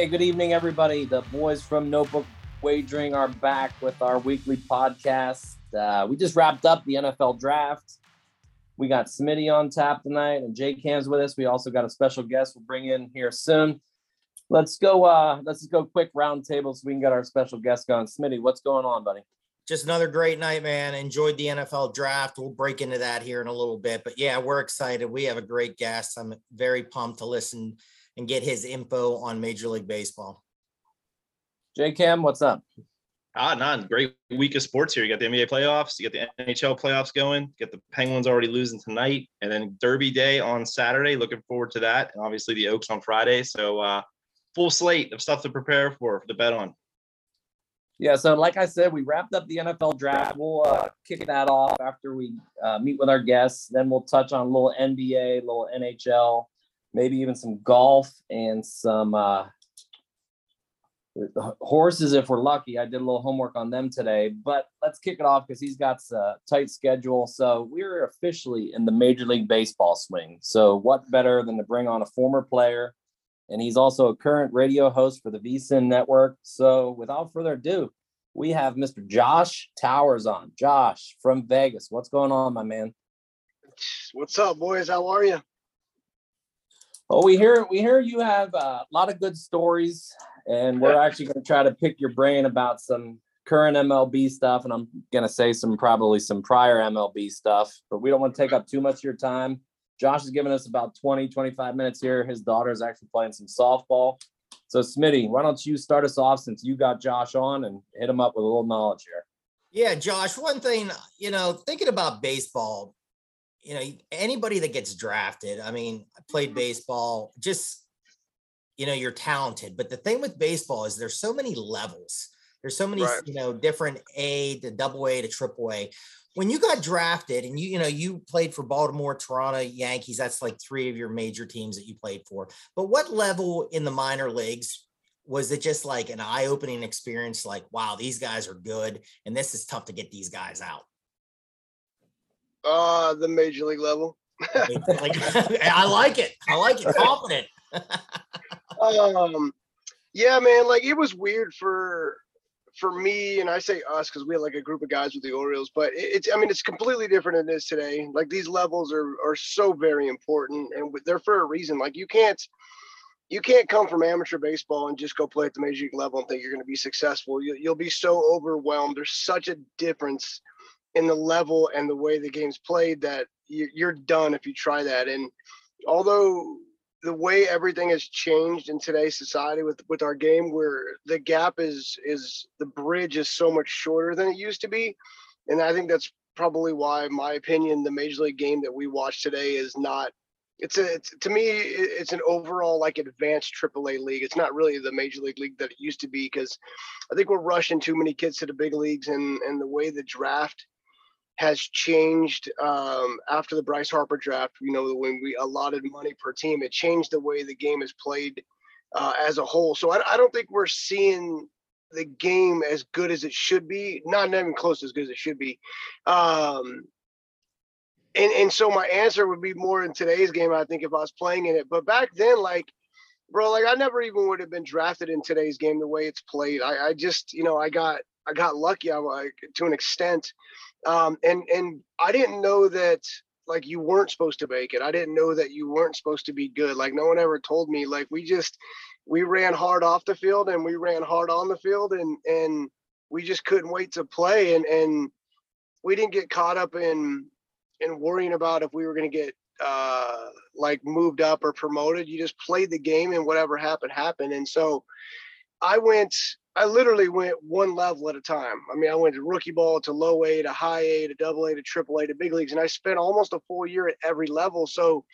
Hey, good evening, everybody. The boys from Notebook Wagering are back with our weekly podcast. Uh, we just wrapped up the NFL draft. We got Smitty on tap tonight, and Jay Cam's with us. We also got a special guest we'll bring in here soon. Let's go. Uh, let's go quick round table so we can get our special guest going. Smitty, what's going on, buddy? just another great night, man. Enjoyed the NFL draft. We'll break into that here in a little bit. But yeah, we're excited. We have a great guest. I'm very pumped to listen and get his info on Major League Baseball. Jay Cam, what's up? Ah, none. Great week of sports here. You got the NBA playoffs, you got the NHL playoffs going, you got the Penguins already losing tonight, and then Derby Day on Saturday. Looking forward to that. And obviously the Oaks on Friday. So uh full slate of stuff to prepare for to bet on. Yeah, so like I said, we wrapped up the NFL draft. We'll uh, kick that off after we uh, meet with our guests. Then we'll touch on a little NBA, a little NHL, maybe even some golf and some uh, horses if we're lucky. I did a little homework on them today, but let's kick it off because he's got a tight schedule. So we're officially in the Major League Baseball swing. So what better than to bring on a former player? And he's also a current radio host for the VSIN network. So without further ado, we have Mr. Josh Towers on. Josh from Vegas. What's going on, my man? What's up, boys? How are you? Well, we hear we hear you have a lot of good stories, and we're actually going to try to pick your brain about some current MLB stuff, and I'm going to say some probably some prior MLB stuff, but we don't want to take up too much of your time. Josh has given us about 20, 25 minutes here. His daughter is actually playing some softball. So, Smitty, why don't you start us off since you got Josh on and hit him up with a little knowledge here? Yeah, Josh, one thing, you know, thinking about baseball, you know, anybody that gets drafted, I mean, I played mm-hmm. baseball, just, you know, you're talented. But the thing with baseball is there's so many levels. There's so many, Right. you know, different A to double A to triple A. When you got drafted and you, you know, you played for Baltimore, Toronto, Yankees, that's like three of your major teams that you played for. But what level in the minor leagues was it just like an eye-opening experience like wow these guys are good and this is tough to get these guys out Uh, the major league level. like i like it i like it confident Um, yeah, man. Like it was weird for for me, and I say us because we had like a group of guys with the Orioles. But it's, I mean, it's completely different than it is today. Like these levels are are so very important, and they're for a reason. Like you can't. You can't come from amateur baseball and just go play at the major league level and think you're going to be successful. You, you'll be so overwhelmed. There's such a difference in the level and the way the game's played that you, you're done if you try that. And although the way everything has changed in today's society with with our game, where the gap is is the bridge is so much shorter than it used to be, and I think that's probably why, my opinion, the major league game that we watch today is not. It's a it's, to me it's an overall like advanced AAA league. It's not really the major league league that it used to be because I think we're rushing too many kids to the big leagues and and the way the draft has changed um, after the Bryce Harper draft. You know, when we allotted money per team, it changed the way the game is played uh, as a whole. So I, I don't think we're seeing the game as good as it should be. Not even close as good as it should be. Um, and and so my answer would be more in today's game. I think if I was playing in it, but back then, like. Bro, like I never even would have been drafted in today's game the way it's played. I, I just, you know, I got I got lucky. I'm like to an extent, um, and and I didn't know that like you weren't supposed to make it. I didn't know that you weren't supposed to be good. Like no one ever told me. Like we just we ran hard off the field and we ran hard on the field and and we just couldn't wait to play and and we didn't get caught up in in worrying about if we were going to get uh like moved up or promoted. You just played the game and whatever happened happened. And so I went I literally went one level at a time. I mean, I went to rookie ball to low A to high A to double A to triple A to big leagues, and I spent almost a full year at every level. So,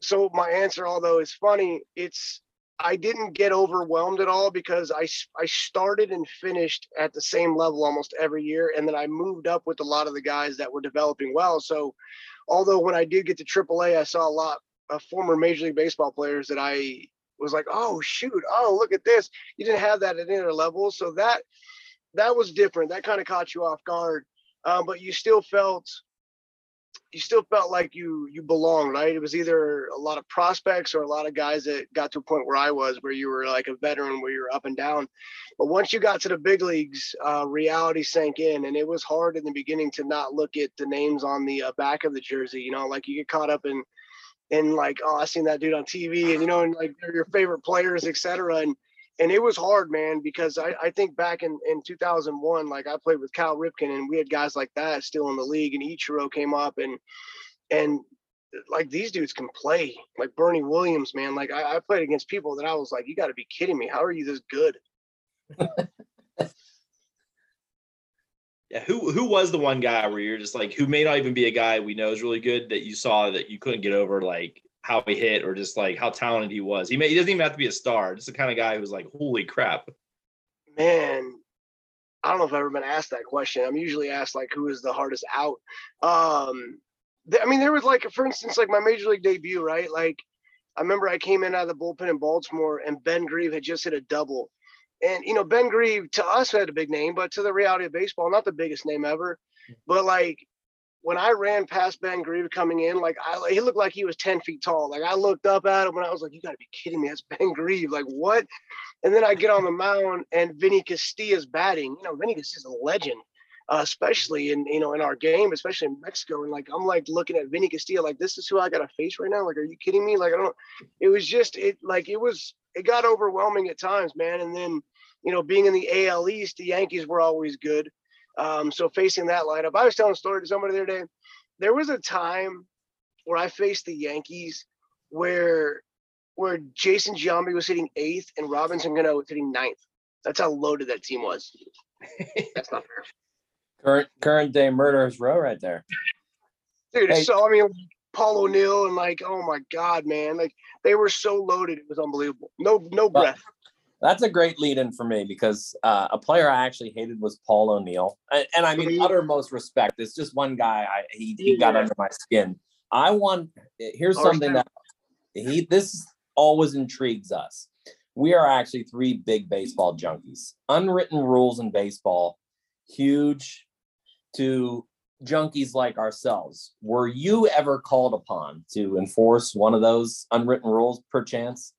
so my answer, although it's funny, it's I didn't get overwhelmed at all because I I started and finished at the same level almost every year, and then I moved up with a lot of the guys that were developing well. So, although when I did get to triple A, I saw a lot of former Major League Baseball players that I was like, oh shoot, oh look at this. You didn't have that at any other level, so that that was different. That kind of caught you off guard, um, but you still felt you still felt like you you belonged, right? It was either a lot of prospects or a lot of guys that got to a point where I was, where you were like a veteran, where you were up and down. But once you got to the big leagues, uh, reality sank in, and it was hard in the beginning to not look at the names on the uh, back of the jersey. You know, like you get caught up in and like, oh, I seen that dude on TV, and you know, and like they're your favorite players, etc. And and it was hard, man, because I, I think back in, in 2001, like I played with Cal Ripken, and we had guys like that still in the league, and Ichiro came up, and and like these dudes can play, like Bernie Williams, man. Like I, I played against people that I was like, you got to be kidding me! How are you this good? Yeah, who who was the one guy where you're just like, who may not even be a guy we know is really good that you saw that you couldn't get over, like how he hit or just like how talented he was. He may he doesn't even have to be a star, just the kind of guy who's like, holy crap. Man, I don't know if I've ever been asked that question. I'm usually asked like, who is the hardest out? Um, th- I mean, there was like, for instance, like my major league debut, right? Like, I remember I came in out of the bullpen in Baltimore, and Ben Grieve had just hit a double and you know, Ben Grieve to us had a big name, but to the reality of baseball, not the biggest name ever. But like when I ran past Ben Grieve coming in, like I he looked like he was 10 feet tall. Like I looked up at him and I was like, you gotta be kidding me. That's Ben Grieve. Like what? And then I get on the mound and Vinny Castilla's batting. You know, Vinny Castilla's a legend. Uh, especially in you know in our game, especially in Mexico, and like I'm like looking at Vinny Castilla, like this is who I got to face right now. Like, are you kidding me? Like, I don't. It was just it like it was it got overwhelming at times, man. And then, you know, being in the AL East, the Yankees were always good. Um, so facing that lineup, I was telling a story to somebody the other day. There was a time where I faced the Yankees where where Jason Giambi was hitting eighth and Robinson Cano was hitting ninth. That's how loaded that team was. That's not fair. Current current day murderers row right there. Dude, hey. so I mean Paul O'Neill and like, oh my God, man. Like they were so loaded, it was unbelievable. No, no breath. That's a great lead in for me because uh, a player I actually hated was Paul O'Neill, and, and I mean, uttermost respect. It's just one guy. I, he he got under my skin. I want. Here's something that he. This always intrigues us. We are actually three big baseball junkies. Unwritten rules in baseball, huge to junkies like ourselves. Were you ever called upon to enforce one of those unwritten rules, perchance?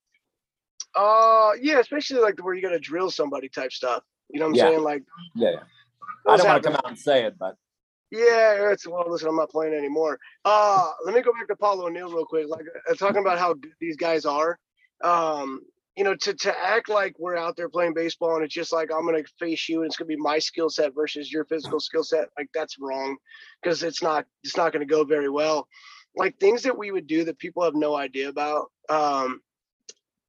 Uh, yeah, especially like where you got to drill somebody type stuff. You know what I'm yeah. saying? Like, yeah. yeah. I don't want to come out and say it, but yeah, it's well. Listen, I'm not playing anymore. Uh, let me go back to Paulo O'Neill real quick. Like, uh, talking about how good these guys are. Um, you know, to to act like we're out there playing baseball and it's just like I'm gonna face you and it's gonna be my skill set versus your physical skill set, like that's wrong because it's not it's not gonna go very well. Like things that we would do that people have no idea about. Um,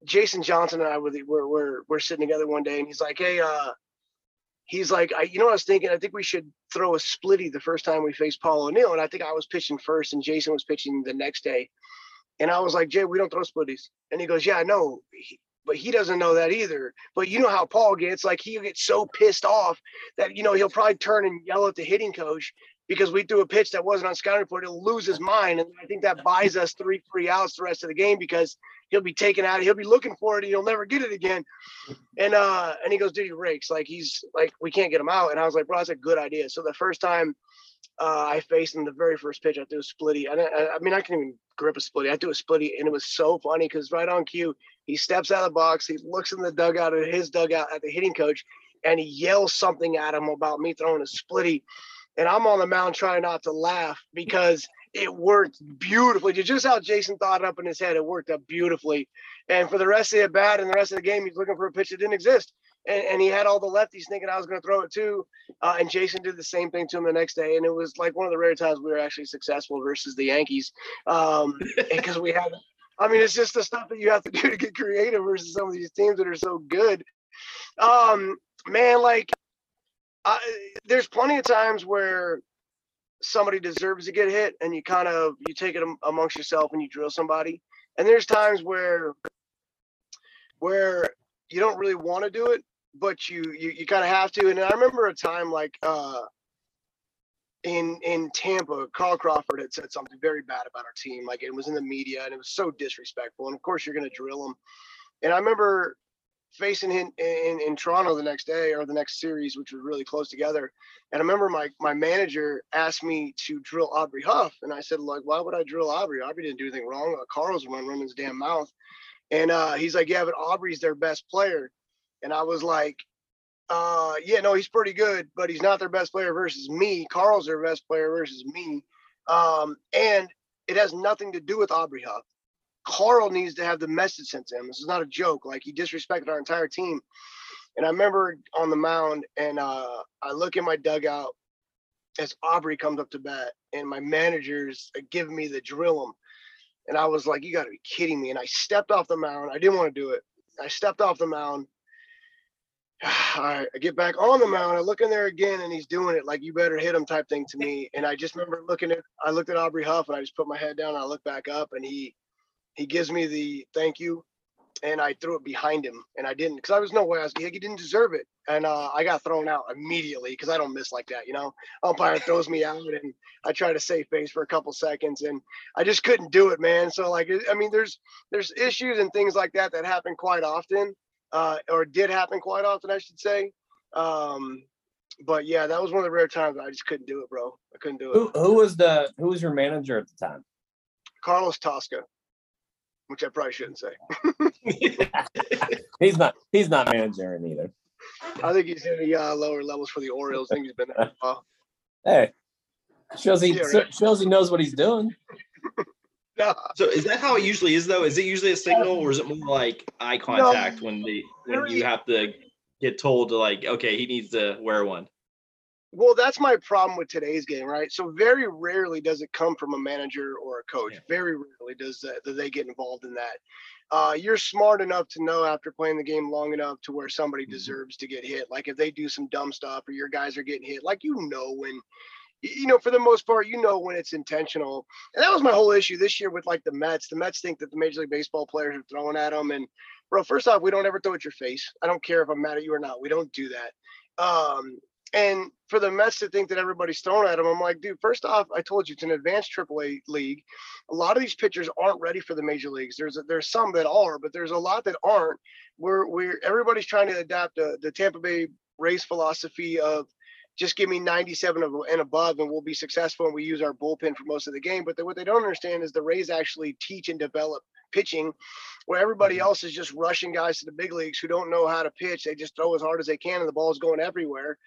Jason Johnson and I were, were were were sitting together one day and he's like, hey, uh, he's like, I, you know, what I was thinking, I think we should throw a splitty the first time we faced Paul O'Neill, and I think I was pitching first and Jason was pitching the next day. And I was like, Jay, we don't throw splitties. And he goes, Yeah, I know but he doesn't know that either. But you know how Paul gets like he gets so pissed off that you know he'll probably turn and yell at the hitting coach because we threw a pitch that wasn't on scouting report. He'll lose his mind, and I think that buys us three free outs the rest of the game because he'll be taken out. He'll be looking for it, and he'll never get it again. And uh, and he goes, "Dude, he rakes like he's like we can't get him out." And I was like, "Bro, that's a good idea." So the first time uh, I faced him the very first pitch. I threw a splitty. I, I, I mean, I can even grip a splitty. I threw a splitty, and it was so funny because right on cue, he steps out of the box. He looks in the dugout at his dugout at the hitting coach, and he yells something at him about me throwing a splitty. And I'm on the mound trying not to laugh because it worked beautifully. Just how Jason thought it up in his head, it worked up beautifully. And for the rest of the bat and the rest of the game, he's looking for a pitch that didn't exist and, and he had all the lefties thinking I was going to throw it too. Uh, and Jason did the same thing to him the next day, and it was like one of the rare times we were actually successful versus the Yankees, um, because we had. I mean, it's just the stuff that you have to do to get creative versus some of these teams that are so good. Um, man, like, I, there's plenty of times where somebody deserves to get hit, and you kind of you take it amongst yourself and you drill somebody. And there's times where where you don't really want to do it, but you you, you kind of have to. And I remember a time like uh, in in Tampa, Carl Crawford had said something very bad about our team. Like it was in the media, and it was so disrespectful. And of course, you're going to drill him. And I remember facing him in, in Toronto the next day or the next series, which was really close together. And I remember my my manager asked me to drill Aubrey Huff, and I said, like, why would I drill Aubrey? Aubrey didn't do anything wrong. Uh, Carl's run running his damn mouth. And uh, he's like, yeah, but Aubrey's their best player. And I was like, uh, yeah, no, he's pretty good, but he's not their best player versus me. Carl's their best player versus me. Um, and it has nothing to do with Aubrey Huff. Carl needs to have the message sent to him. This is not a joke. Like he disrespected our entire team. And I remember on the mound, and uh, I look in my dugout as Aubrey comes up to bat, and my managers giving me the drill him. And I was like, you got to be kidding me. And I stepped off the mound. I didn't want to do it. I stepped off the mound. I get back on the mound. I look in there again, and he's doing it like you better hit him type thing to me. And I just remember looking at, I looked at Aubrey Huff, and I just put my head down. And I look back up, and he, he gives me the thank you, and I threw it behind him, and I didn't because I was no way I was like, he didn't deserve it, and uh, I got thrown out immediately because I don't miss like that, you know. Umpire throws me out, and I try to save face for a couple seconds, and I just couldn't do it, man. So like, I mean, there's there's issues and things like that that happen quite often, uh, or did happen quite often, I should say. Um, but yeah, that was one of the rare times I just couldn't do it, bro. I couldn't do it. Who, who was the who was your manager at the time? Carlos Tosca which I probably shouldn't say. he's not. He's not managing either. I think he's in the uh, lower levels for the Orioles. I think he's been there a while. Hey, shows he shows he knows what he's doing. So is that how it usually is though? Is it usually a signal or is it more like eye contact no, when they when you have to get told to like okay he needs to wear one? Well, that's my problem with today's game, right? So very rarely does it come from a manager or a coach. Yeah. Very rarely does that, they get involved in that. Uh, you're smart enough to know after playing the game long enough to where somebody mm-hmm. deserves to get hit. Like if they do some dumb stuff or your guys are getting hit, like you know when, you know, for the most part, you know when it's intentional. And that was my whole issue this year with like the Mets. The Mets think that the Major League Baseball players are throwing at them. And bro, first off, we don't ever throw at your face. I don't care if I'm mad at you or not. We don't do that. Um, and for the Mets to think that everybody's throwing at him, I'm like, dude, first off, I told you it's an advanced AAA league. A lot of these pitchers aren't ready for the major leagues. There's a, there's some that are, but there's a lot that aren't. Where we're everybody's trying to adapt the, the Tampa Bay Rays philosophy of just give me 97 and above and we'll be successful and we use our bullpen for most of the game. But what they don't understand is the Rays actually teach and develop pitching where everybody mm-hmm. else is just rushing guys to the big leagues who don't know how to pitch. They just throw as hard as they can and the ball's going everywhere.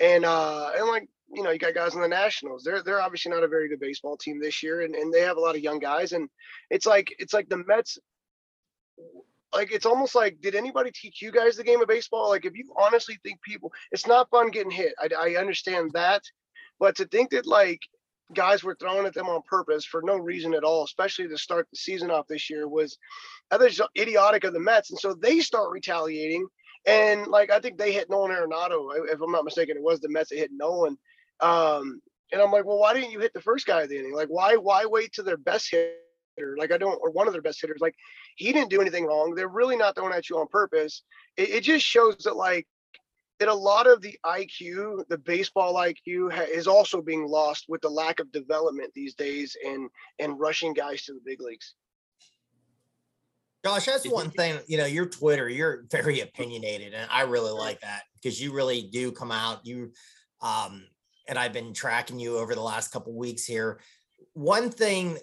And uh, and like you know, you got guys in the Nationals. They're they're obviously not a very good baseball team this year, and, and they have a lot of young guys. And it's like it's like the Mets. Like it's almost like, did anybody teach you guys the game of baseball? Like, if you honestly think people, it's not fun getting hit. I, I understand that, but to think that like guys were throwing at them on purpose for no reason at all, especially to start the season off this year, was other idiotic of the Mets. And so they start retaliating and like I think they hit Nolan Arenado, if I'm not mistaken, it was the Mets that hit Nolan. Um, and I'm like, well, why didn't you hit the first guy of the inning? Like, why why wait to their best hitter? Like I don't, or one of their best hitters. Like he didn't do anything wrong. They're really not throwing at you on purpose. It, it just shows that like that a lot of the IQ, the baseball IQ, ha- is also being lost with the lack of development these days and and rushing guys to the big leagues. Josh, that's one thing, you know, your Twitter, you're very opinionated, and I really like that because you really do come out. You, um, and I've been tracking you over the last couple weeks here. One thing,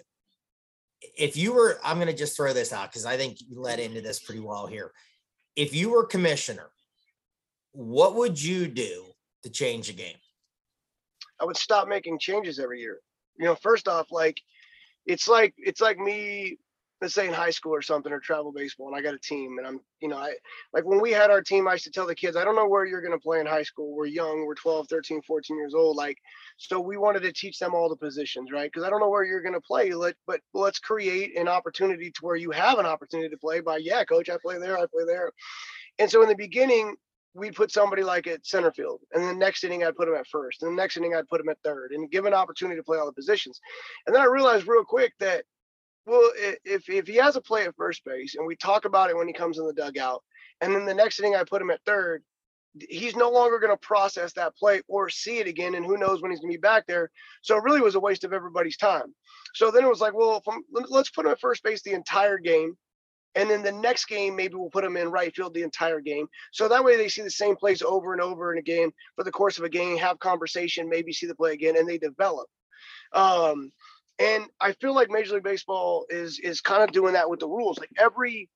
if you were, I'm going to just throw this out because I think you led into this pretty well here. If you were commissioner, what would you do to change the game? I would stop making changes every year. You know, first off, like it's like it's like me let's say in high school or something or travel baseball and I got a team and I'm, you know, I like when we had our team, I used to tell the kids, I don't know where you're going to play in high school. We're young, we're 12, 13, 14 years old. Like, so we wanted to teach them all the positions, right? Because I don't know where you're going to play, let, but let's create an opportunity to where you have an opportunity to play by, yeah, coach, I play there, I play there. And so in the beginning, we'd put somebody like at center field, and the next inning I'd put him at first, and the next inning I'd put him at third, and give an opportunity to play all the positions. And then I realized real quick that, well, if if he has a play at first base, and we talk about it when he comes in the dugout, and then the next inning I put him at third, he's no longer going to process that play or see it again, and who knows when he's going to be back there. So it really was a waste of everybody's time. So then it was like, well, let's put him at first base the entire game. And then the next game, maybe we'll put him in right field the entire game. So that way they see the same plays over and over and again for the course of a game, have conversation, maybe see the play again, and they develop. Um, and I feel like Major League Baseball is is kind of doing that with the rules. Like every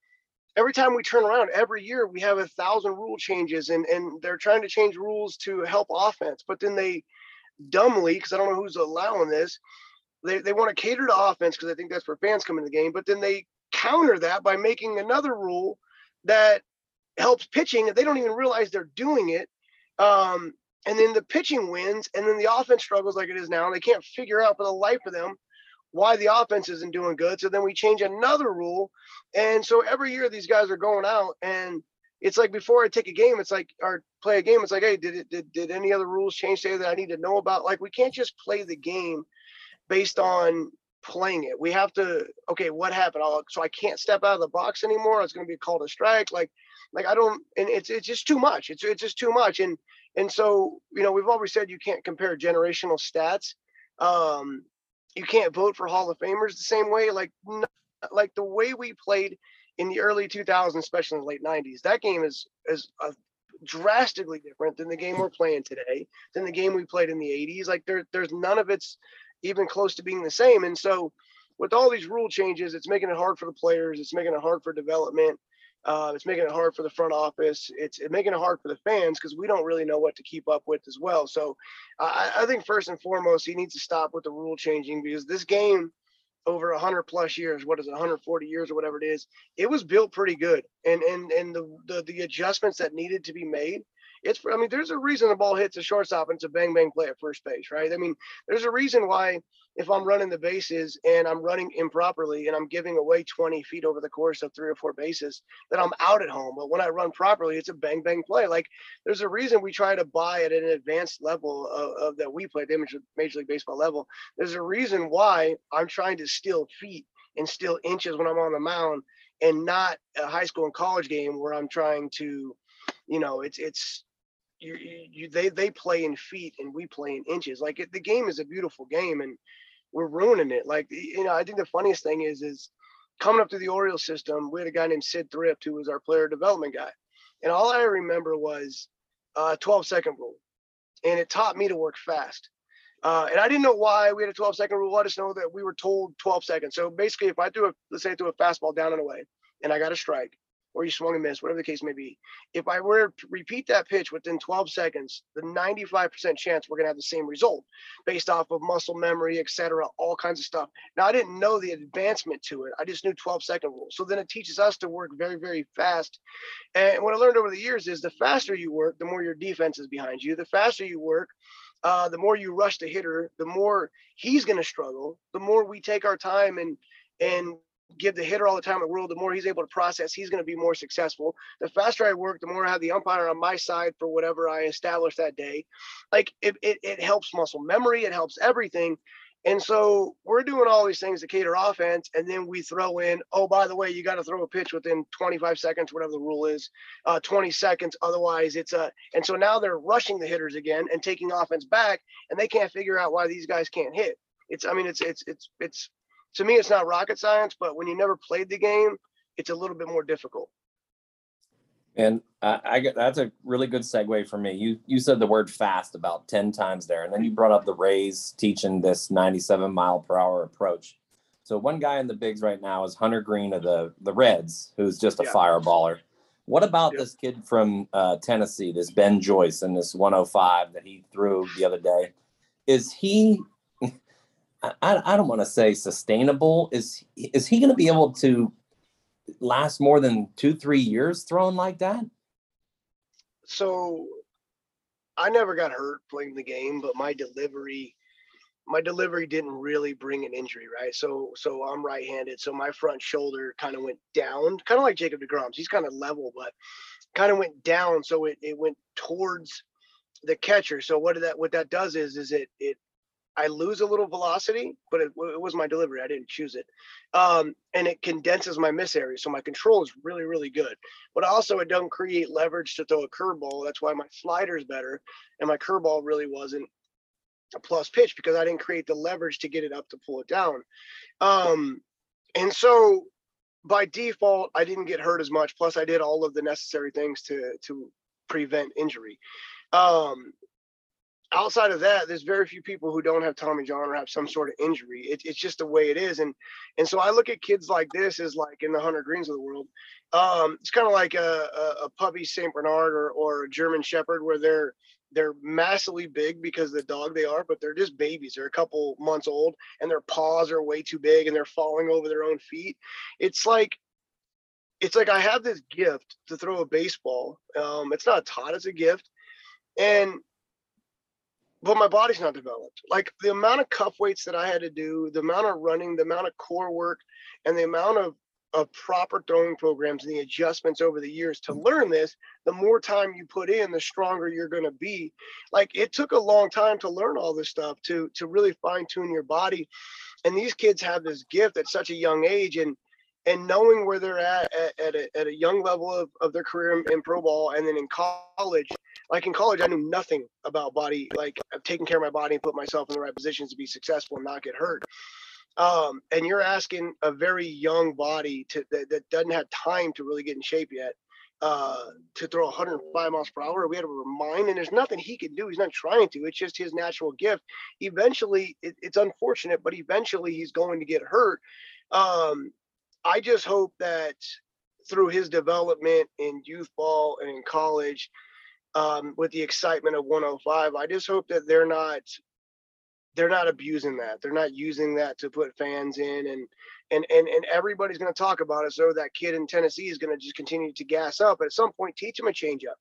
every time we turn around, every year we have a thousand rule changes, and and they're trying to change rules to help offense, but then they dumbly, because I don't know who's allowing this, they, they want to cater to offense because I think that's where fans come into the game, but then they counter that by making another rule that helps pitching and they don't even realize they're doing it um, and then the pitching wins and then the offense struggles like it is now and they can't figure out for the life of them why the offense isn't doing good so then we change another rule and so every year these guys are going out and it's like before i take a game it's like or play a game it's like hey did it did, did any other rules change today that i need to know about like we can't just play the game based on playing it. We have to okay, what happened? I'll, so I can't step out of the box anymore. It's going to be called a strike. Like like I don't and it's it's just too much. It's it's just too much. And and so you know we've always said you can't compare generational stats. Um, you can't vote for Hall of Famers the same way. Like like the way we played in the early 2000s, especially in the late 90s. That game is is a, drastically different than the game we're playing today, than the game we played in the 80s. Like there, there's none of it's even close to being the same. And so, with all these rule changes, it's making it hard for the players. It's making it hard for development. Uh, it's making it hard for the front office. It's, it's making it hard for the fans because we don't really know what to keep up with as well. So, I, I think first and foremost, he needs to stop with the rule changing because this game over 100 plus years what is it 140 years or whatever it is it was built pretty good and and and the, the the adjustments that needed to be made it's I mean, there's a reason the ball hits a shortstop and it's a bang bang play at first base, right? I mean, there's a reason why if I'm running the bases and I'm running improperly and I'm giving away 20 feet over the course of three or four bases, that I'm out at home. But when I run properly, it's a bang bang play. Like there's a reason we try to buy at an advanced level of, of that we play, at the Major League Baseball level. There's a reason why I'm trying to steal feet and steal inches when I'm on the mound and not a high school and college game where I'm trying to, you know, it's it's you, you they they play in feet and we play in inches. Like it, the game is a beautiful game and we're ruining it. Like you know, I think the funniest thing is is coming up to the Orioles system. We had a guy named Sid Thrift who was our player development guy, and all I remember was uh, 12 second rule, and it taught me to work fast. Uh, and I didn't know why we had a 12 second rule. I just know that we were told 12 seconds. So basically, if I threw a let's say I threw a fastball down and away, and I got a strike, or you swung and missed, whatever the case may be. If I were to repeat that pitch within 12 seconds, the 95% chance we're going to have the same result based off of muscle memory, etc., all kinds of stuff. Now, I didn't know the advancement to it. I just knew 12 second rule. So then it teaches us to work very, very fast. And what I learned over the years is the faster you work, the more your defense is behind you. The faster you work, uh, the more you rush the hitter, the more he's going to struggle. The more we take our time and and give the hitter all the time in the world, the more he's able to process, he's going to be more successful. The faster I work, the more I have the umpire on my side for whatever I establish that day. Like it, it, it helps muscle memory, it helps everything. And so we're doing all these things to cater offense, and then we throw in, oh, by the way, you got to throw a pitch within 25 seconds, whatever the rule is, uh, 20 seconds. Otherwise, it's a. And so now they're rushing the hitters again and taking offense back, and they can't figure out why these guys can't hit. It's, I mean, it's it's it's it's to me, it's not rocket science, but when you never played the game, it's a little bit more difficult. And I, I get that's a really good segue for me. You you said the word fast about ten times there, and then you brought up the Rays teaching this 97 mile per hour approach. So one guy in the bigs right now is Hunter Greene of the the Reds, who's just a yeah. fireballer. What about yeah. this kid from uh, Tennessee, this Ben Joyce, and this 105 that he threw the other day? Is he I, I don't want to say sustainable. Is is he going to be able to last more than two three years throwing like that? So, I never got hurt playing the game, but my delivery, my delivery didn't really bring an injury, right? So so I'm right-handed, so my front shoulder kind of went down, kind of like Jacob Degrom's. He's kind of level, but kind of went down, so it it went towards the catcher. So what that what that does is is it it I lose a little velocity, but it, it was my delivery. I didn't choose it. Um, and it condenses my miss area. So my control is really, really good. But also, it doesn't create leverage to throw a curveball. That's why my slider is better. And my curveball really wasn't a plus pitch because I didn't create the leverage to get it up to pull it down. Um, and so by default, I didn't get hurt as much. Plus, I did all of the necessary things to to prevent injury. Um, outside of that, there's very few people who don't have Tommy John or have some sort of injury. It, it's just the way it is. And and so I look at kids like this as like in the Hunter Greenes of the world. Um, it's kind of like a, a, a puppy Saint Bernard or or a German Shepherd where they're they're massively big because the dog they are, but they're just babies. They're a couple months old and their paws are way too big and they're falling over their own feet. It's like it's like I have this gift to throw a baseball. Um, it's not taught as a gift. And but my body's not developed. Like the amount of cuff weights that I had to do, the amount of running, the amount of core work, and the amount of of proper throwing programs and the adjustments over the years to learn this, the more time you put in, the stronger you're going to be. Like it took a long time to learn all this stuff to to really fine tune your body. And these kids have this gift at such a young age, and and knowing where they're at at, at, a, at a young level of, of their career in, in pro ball and then in college like in college i knew nothing about body like taking care of my body and put myself in the right positions to be successful and not get hurt um, and you're asking a very young body to that, that doesn't have time to really get in shape yet uh, to throw 105 miles per hour. We had to remind, and there's nothing he can do. He's not trying to. It's just his natural gift. Eventually, it, it's unfortunate, but eventually he's going to get hurt. Um, I just hope that through his development in youth ball and in college, um, with the excitement of 105, I just hope that they're not they're not abusing that. They're not using that to put fans in and and and and everybody's going to talk about it. So that kid in Tennessee is going to just continue to gas up. At some point, teach him a changeup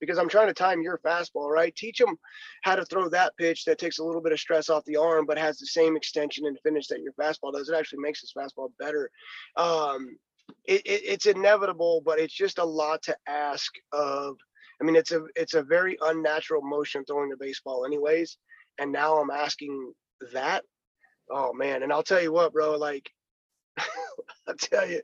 because I'm trying to time your fastball, right? Teach them how to throw that pitch that takes a little bit of stress off the arm, but has the same extension and finish that your fastball does. It actually makes his fastball better. Um, it, it, it's inevitable, but it's just a lot to ask of. I mean, it's a it's a very unnatural motion throwing the baseball, anyways. And now I'm asking that. Oh man, and I'll tell you what, bro. Like, I'll tell you,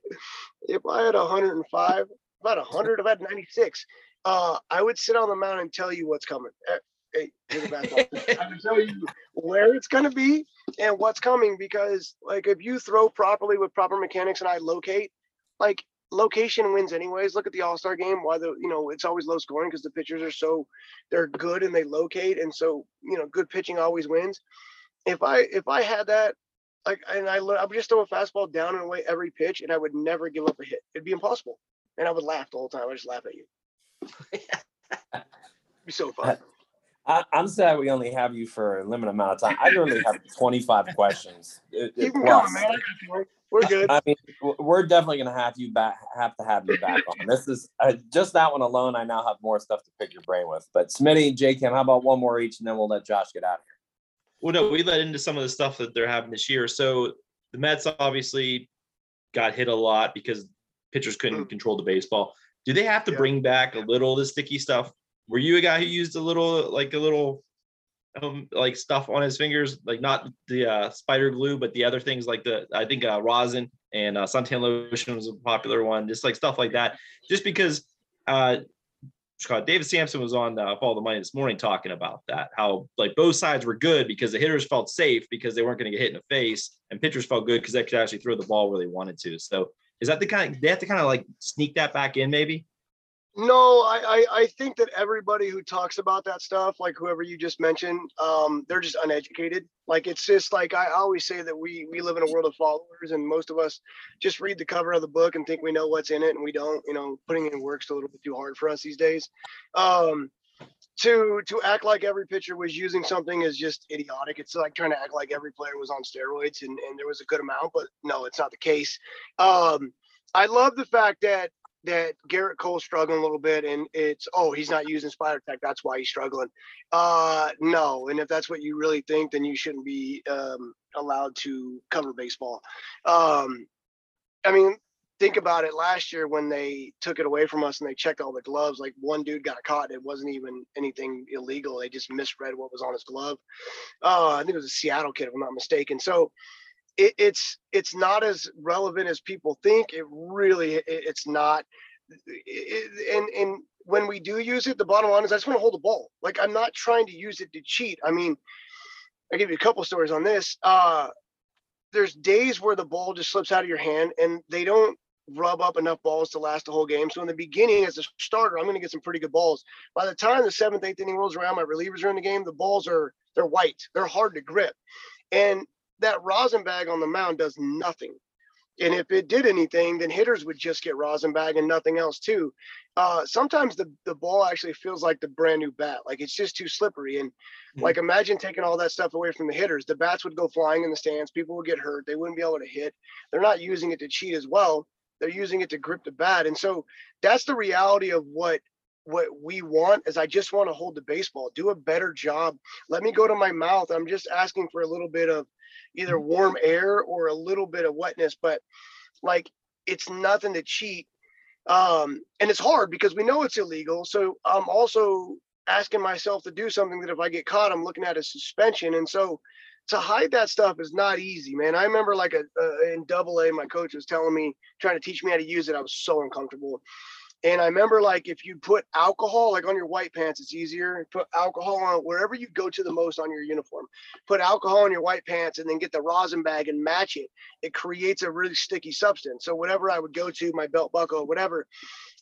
if I had 105, about 100, I've had 96 uh, I would sit on the mound and tell you what's coming. Eh, hey, I can tell you where it's going to be and what's coming because, like, if you throw properly with proper mechanics and I locate, like, location wins anyways. Look at the All Star game. Why the you know it's always low scoring because the pitchers are so they're good and they locate, and so you know good pitching always wins. If I if I had that like and I I would just throw a fastball down and away every pitch, and I would never give up a hit. It'd be impossible, and I would laugh the whole time. I just laugh at you be so fun. I, am sad we only have you for a limited amount of time. I literally have 25 questions. Keep them going, man. We're good. I mean, we're definitely going to have you back. Have to have you back on. This is uh, just that one alone. I now have more stuff to pick your brain with. But Smitty, Jay Cam, how about one more each, and then we'll let Josh get out of here. Well, no, we let into some of the stuff that they're having this year. So the Mets obviously got hit a lot because pitchers couldn't mm. control the baseball. Do they have to yeah. bring back a little of the sticky stuff? Were you a guy who used a little like a little um, like stuff on his fingers, like not the uh, spider glue, but the other things like the I think uh, rosin and uh, suntan lotion was a popular one, just like stuff like that. Just because uh, David Samson was on uh, Follow the Money this morning talking about that, how like both sides were good because the hitters felt safe because they weren't going to get hit in the face, and pitchers felt good because they could actually throw the ball where they wanted to. So is that the kind of, they have to kind of like sneak that back in maybe? No, I, I, I think that everybody who talks about that stuff, like whoever you just mentioned, um, they're just uneducated. Like it's just like I always say that we we live in a world of followers, and most of us just read the cover of the book and think we know what's in it, and we don't. You know, putting in work's a little bit too hard for us these days. Um, to to act like every pitcher was using something is just idiotic. It's like trying to act like every player was on steroids and, and there was a good amount, but no, it's not the case. Um, I love the fact that that Gerrit Cole's struggling a little bit and it's oh he's not using spider tack that's why he's struggling. Uh no, and if that's what you really think then you shouldn't be um allowed to cover baseball. Um I mean think about it last year when they took it away from us and they checked all the gloves like one dude got caught it wasn't even anything illegal they just misread what was on his glove uh, i think it was a seattle kid if i'm not mistaken so it, it's it's not as relevant as people think it really it, it's not it, and and when we do use it the bottom line is i just want to hold the ball like i'm not trying to use it to cheat i mean i give you a couple stories on this uh there's days where the ball just slips out of your hand and they don't rub up enough balls to last the whole game. So in the beginning, as a starter, I'm going to get some pretty good balls. By the time the seventh, eighth inning rolls around, my relievers are in the game. The balls are they're white. They're hard to grip, and that rosin bag on the mound does nothing. And if it did anything, then hitters would just get rosin bag and nothing else too. Uh, sometimes the the ball actually feels like the brand new bat, like it's just too slippery. And mm-hmm. like imagine taking all that stuff away from the hitters. The bats would go flying in the stands. People would get hurt. They wouldn't be able to hit. They're not using it to cheat as well they're using it to grip the bat. And so that's the reality of what what we want is I just want to hold the baseball, do a better job. Let me go to my mouth. I'm just asking for a little bit of either warm air or a little bit of wetness, but like it's nothing to cheat. Um, and it's hard because we know it's illegal. So I'm also asking myself to do something that if I get caught, I'm looking at a suspension. And so to hide that stuff is not easy, man. I remember like a, a in double A, my coach was telling me, trying to teach me how to use it. I was so uncomfortable. And I remember like if you put alcohol like on your white pants, it's easier. Put alcohol on wherever you go to the most on your uniform. Put alcohol on your white pants and then get the rosin bag and match it. It creates a really sticky substance. So whatever I would go to, my belt buckle, whatever,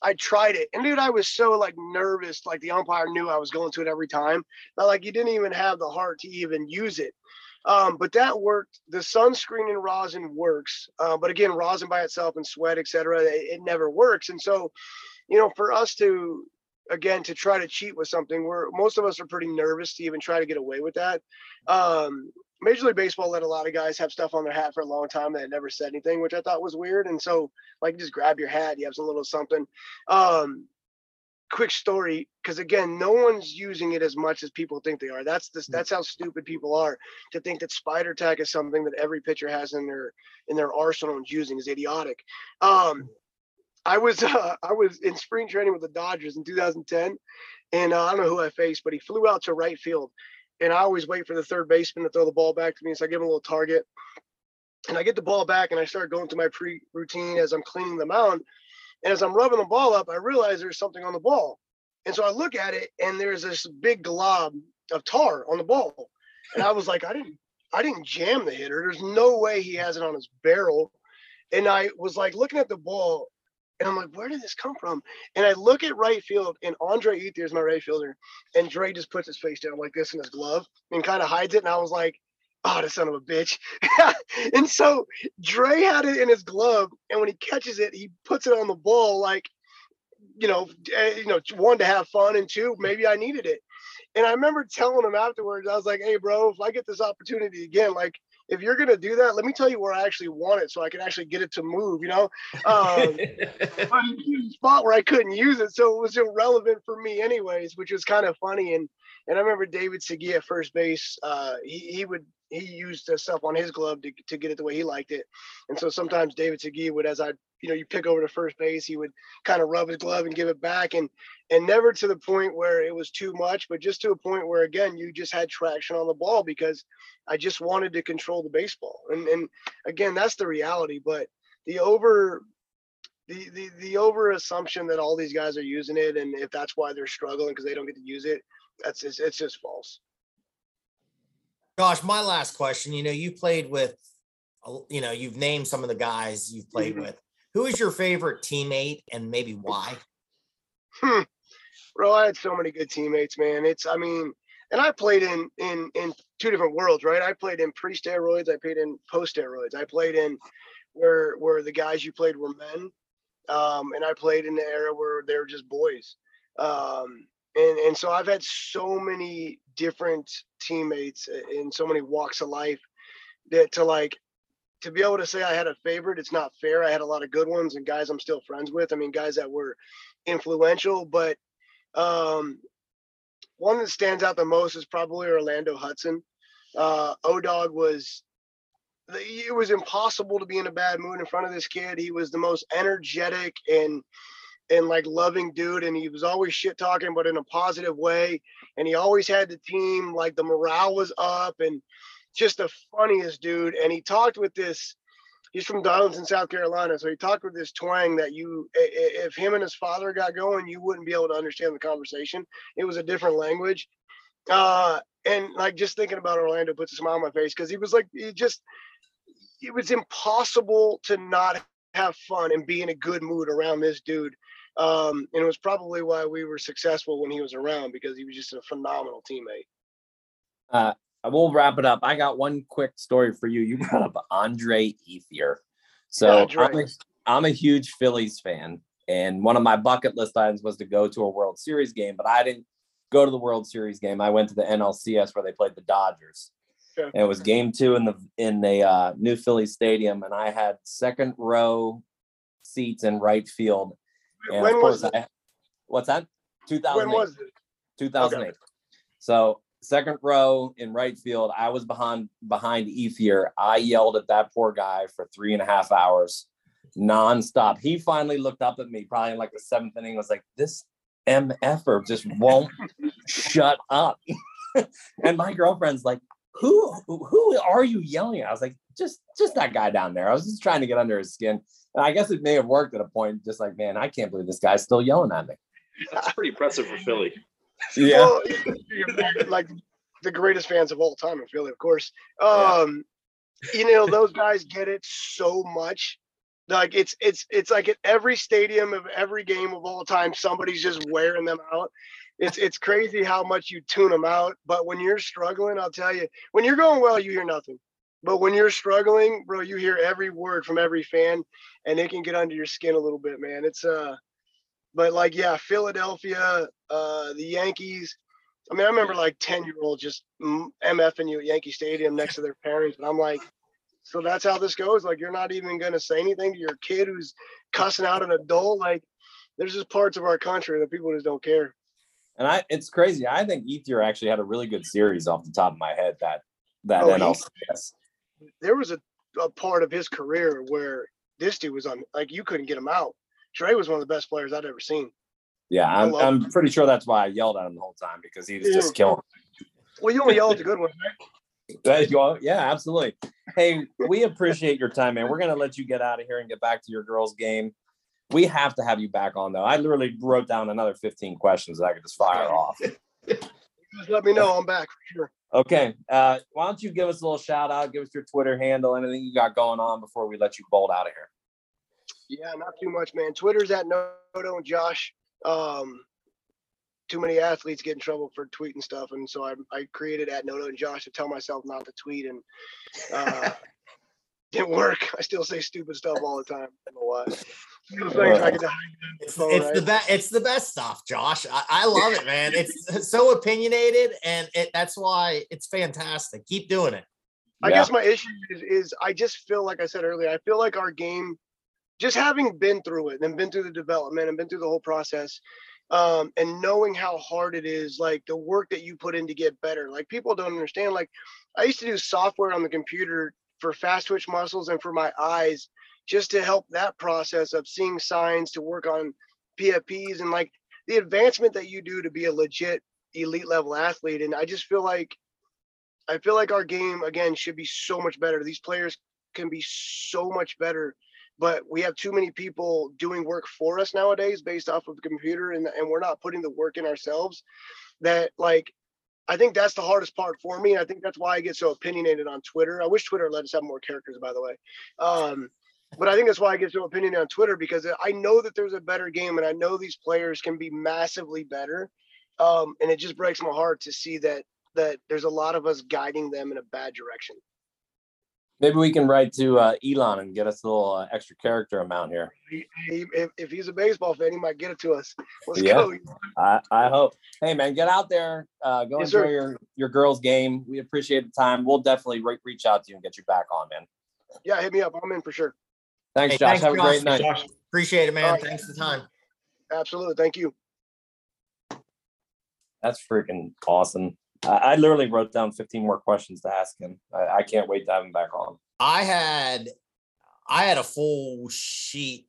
I tried it. And dude, I was so like nervous. Like the umpire knew I was going to it every time. But like you didn't even have the heart to even use it. Um, but that worked. The sunscreen and rosin works. Uh, but again, rosin by itself and sweat, etc., it, it never works. And so, you know, for us to again to try to cheat with something, we're most of us are pretty nervous to even try to get away with that. Um, Major League Baseball let a lot of guys have stuff on their hat for a long time that never said anything, which I thought was weird. And so, like, just grab your hat, you have some little something. Um, quick story because again no one's using it as much as people think they are. That's this mm. that's how stupid people are to think that spider tack is something that every pitcher has in their in their arsenal and using is idiotic. Um i was uh, i was in spring training with the dodgers in 2010 and uh, i don't know who i faced but he flew out to right field and i always wait for the third baseman to throw the ball back to me so i give him a little target and i get the ball back and i start going through my pre routine as i'm cleaning the mound and as I'm rubbing the ball up, I realize there's something on the ball. And so I look at it and there's this big glob of tar on the ball. And I was like, I didn't I didn't jam the hitter. There's no way he has it on his barrel. And I was like looking at the ball and I'm like, where did this come from? And I look at right field and Andre Ethier is my right fielder. And Dre just puts his face down like this in his glove and kind of hides it. And I was like, oh, the son of a bitch. and so Dre had it in his glove, and when he catches it, he puts it on the ball like, you know, eh, you know, one to have fun, and two, maybe I needed it. And I remember telling him afterwards, I was like, hey, bro, if I get this opportunity again, like, if you're gonna do that, let me tell you where I actually want it, so I can actually get it to move. You know, um, spot where I couldn't use it, so it was irrelevant for me, anyways, which was kind of funny. And and I remember David Segui at first base. Uh, he he would he used the stuff on his glove to, to get it the way he liked it. And so sometimes David Segui would, as I, you know, you pick over to first base, he would kind of rub his glove and give it back. And, and never to the point where it was too much, but just to a point where, again, you just had traction on the ball because I just wanted to control the baseball. And, and again, that's the reality, but the over, the, the, the over assumption that all these guys are using it. And if that's why they're struggling because they don't get to use it, that's it's just false. Josh, my last question. You know, you played with, you know, you've named some of the guys you've played mm-hmm. with. Who is your favorite teammate and maybe why? Hmm. Bro, I had so many good teammates, man. It's, I mean, and I played in in in two different worlds, right? I played in pre-steroids, I played in post-steroids. I played in where where the guys you played were men, um, and I played in the era where they were just boys. Um, and and so I've had so many different teammates in so many walks of life that to like to be able to say I had a favorite, it's not fair. I had a lot of good ones and guys I'm still friends with. I mean, guys that were influential, but um, one that stands out the most is probably Orlando Hudson. Uh, O-Dog was it was impossible to be in a bad mood in front of this kid. He was the most energetic and and like loving dude, and he was always shit talking, but in a positive way. And he always had the team like the morale was up, and just the funniest dude. And he talked with this. He's from Donaldson South Carolina, so he talked with this twang that you, if him and his father got going, you wouldn't be able to understand the conversation. It was a different language. Uh, and like just thinking about Orlando puts a smile on my face because he was like, he just it was impossible to not have fun and be in a good mood around this dude. Um, and it was probably why we were successful when he was around because he was just a phenomenal teammate. Uh, I will wrap it up. I got one quick story for you. You brought up Andre Ethier. So I'm, a, I'm a huge Phillies fan, and one of my bucket list items was to go to a World Series game, but I didn't go to the World Series game. I went to the NLCS where they played the Dodgers. And it was game two in the in the uh, new Philly Stadium, and I had second row seats in right field. And when was I, what's that? 2008. When was it? 2008. Okay. So second row in right field. I was behind behind Ethier. I yelled at that poor guy for three and a half hours, nonstop. He finally looked up at me, probably in like the seventh inning, was like, "This mf'er just won't shut up." and my girlfriend's like, who who are you yelling at? I was like, just just that guy down there. I was just trying to get under his skin. And I guess it may have worked at a point, just like, man, I can't believe this guy's still yelling at me. That's pretty impressive for Philly. Yeah. Well, like the greatest fans of all time in Philly, of course. Um, yeah. you know, those guys get it so much. Like it's it's it's like at every stadium of every game of all time, somebody's just wearing them out it's it's crazy how much you tune them out. But when you're struggling, I'll tell you, when you're going well, you hear nothing. But when you're struggling, bro, you hear every word from every fan, and it can get under your skin a little bit, man. It's uh, but like yeah, Philadelphia, uh, the Yankees. I mean, I remember like ten year old just mfing you at Yankee Stadium next to their parents, and I'm like, so that's how this goes. Like you're not even gonna say anything to your kid who's cussing out an adult. Like there's just parts of our country that people just don't care. And I, it's crazy. I think Ethier actually had a really good series off the top of my head. That that oh, NLCS. He, there was a, a part of his career where this dude was on like you couldn't get him out. Trey was one of the best players I'd ever seen. Yeah, I'm, I'm pretty sure that's why I yelled at him the whole time because he was yeah. just killing. Well, you only yelled at the good ones, right? There you go. Yeah, absolutely. Hey, we appreciate your time, man. We're gonna let you get out of here and get back to your girls' game. We have to have you back on though. I literally wrote down another 15 questions that I could just fire off. just let me know. I'm back for sure. Okay. Uh, why don't you give us a little shout out, give us your Twitter handle, anything you got going on before we let you bolt out of here? Yeah, not too much, man. Twitter's at Noto and Josh. Um, too many athletes get in trouble for tweeting stuff, and so I, I created at Noto and Josh to tell myself not to tweet, and uh, didn't work. I still say stupid stuff all the time. I don't know why. It's, it's the best. It's the best stuff, Josh. I, I love it, man. It's so opinionated, and it, that's why it's fantastic. Keep doing it. I yeah. guess my issue is, is I just feel like I said earlier. I feel like our game, just having been through it and been through the development and been through the whole process, um, and knowing how hard it is, like the work that you put in to get better. Like people don't understand. Like I used to do software on the computer for fast twitch muscles and for my eyes just to help that process of seeing signs to work on PFPs and like the advancement that you do to be a legit elite level athlete. And I just feel like I feel like our game again should be so much better. These players can be so much better, but we have too many people doing work for us nowadays based off of the computer and, and we're not putting the work in ourselves that like I think that's the hardest part for me. And I think that's why I get so opinionated on Twitter. I wish Twitter let us have more characters, by the way. Um, but I think that's why I get so opinion on Twitter because I know that there's a better game and I know these players can be massively better. Um, and it just breaks my heart to see that that there's a lot of us guiding them in a bad direction. Maybe we can write to uh, Elon and get us a little uh, extra character amount here. He, he, if, if, he's a baseball fan, he might get it to us. Let's yeah, go. I, I hope. Hey, man, get out there. Uh, go yes, enjoy sir. your, your girls' game. We appreciate the time. We'll definitely re- reach out to you and get you back on, man. Yeah, hit me up. I'm in for sure. Thanks, Hey, Josh. thanks, Have a great night. Josh, Appreciate it, man. All right. Thanks for the time. Absolutely. Thank you. That's freaking awesome. I, I literally wrote down 15 more questions to ask him. I, I can't wait to have him back on. I had I had a full sheet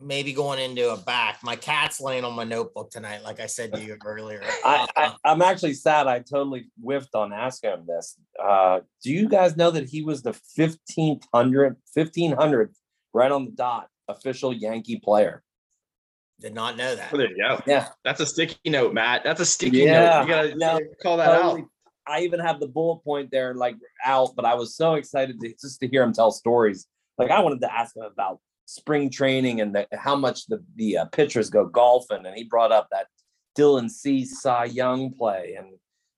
maybe going into a back. My cat's laying on my notebook tonight, like I said to you earlier. I, Uh, I, I'm actually sad. I totally whiffed on asking him this. Uh, do you guys know that he was the 1500, 1500th, right on the dot, official Yankee player? did not know that. oh, there you go. Yeah. That's a sticky note, Matt. That's a sticky Yeah, note. You gotta, no, you gotta call that Totally. out. I even have the bullet point there, like out, but I was so excited to just to hear him tell stories. Like I wanted to ask him about spring training and the, how much the the uh, pitchers go golfing, and he brought up that Dylan C. Cy Young play, and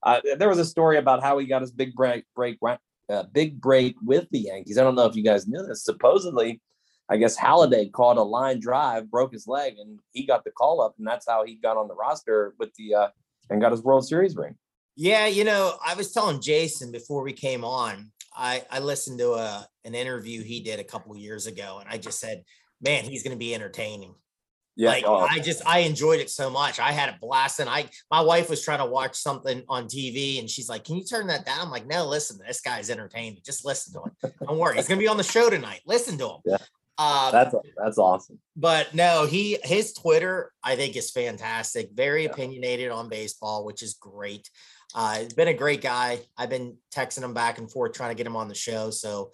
uh, there was a story about how he got his big break break uh, big break with the Yankees. I don't know if you guys knew this. Supposedly, I guess Halladay caught a line drive, broke his leg, and he got the call up, and that's how he got on the roster with the uh, and got his World Series ring. Yeah, you know, I was telling Jason before we came on, I, I listened to a an interview he did a couple years ago, and I just said, man, he's gonna be entertaining. Yeah, like oh, I just I enjoyed it so much. I had a blast, and I my wife was trying to watch something on TV, and she's like, "Can you turn that down?" I'm like, "No, listen, this guy's entertaining. Just listen to him. Don't worry, he's gonna be on the show tonight. Listen to him." Yeah. Uh, that's that's awesome. but no, he his Twitter I think is fantastic. Very Yeah. opinionated on baseball, which is great. Uh, he's been a great guy. I've been texting him back and forth trying to get him on the show. So,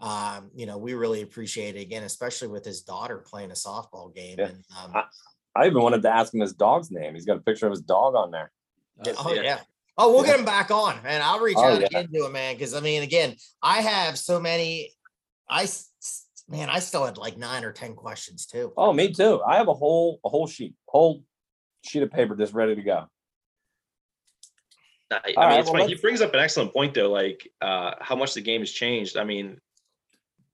um, you know, we really appreciate it again, especially with his daughter playing a softball game. Yeah. And um, I- I even wanted to ask him his dog's name. He's got a picture of his dog on there. oh yeah. Oh, we'll get him back on, and I'll reach Oh, out yeah. again to him, man. Because I mean, again, I have so many. I s- s- man, I still had like nine or ten questions too. Oh, me too. I have a whole a whole sheet, whole sheet of paper just ready to go. I, I mean, right, it's well, funny. He brings up an excellent point, though, like uh, how much the game has changed. I mean,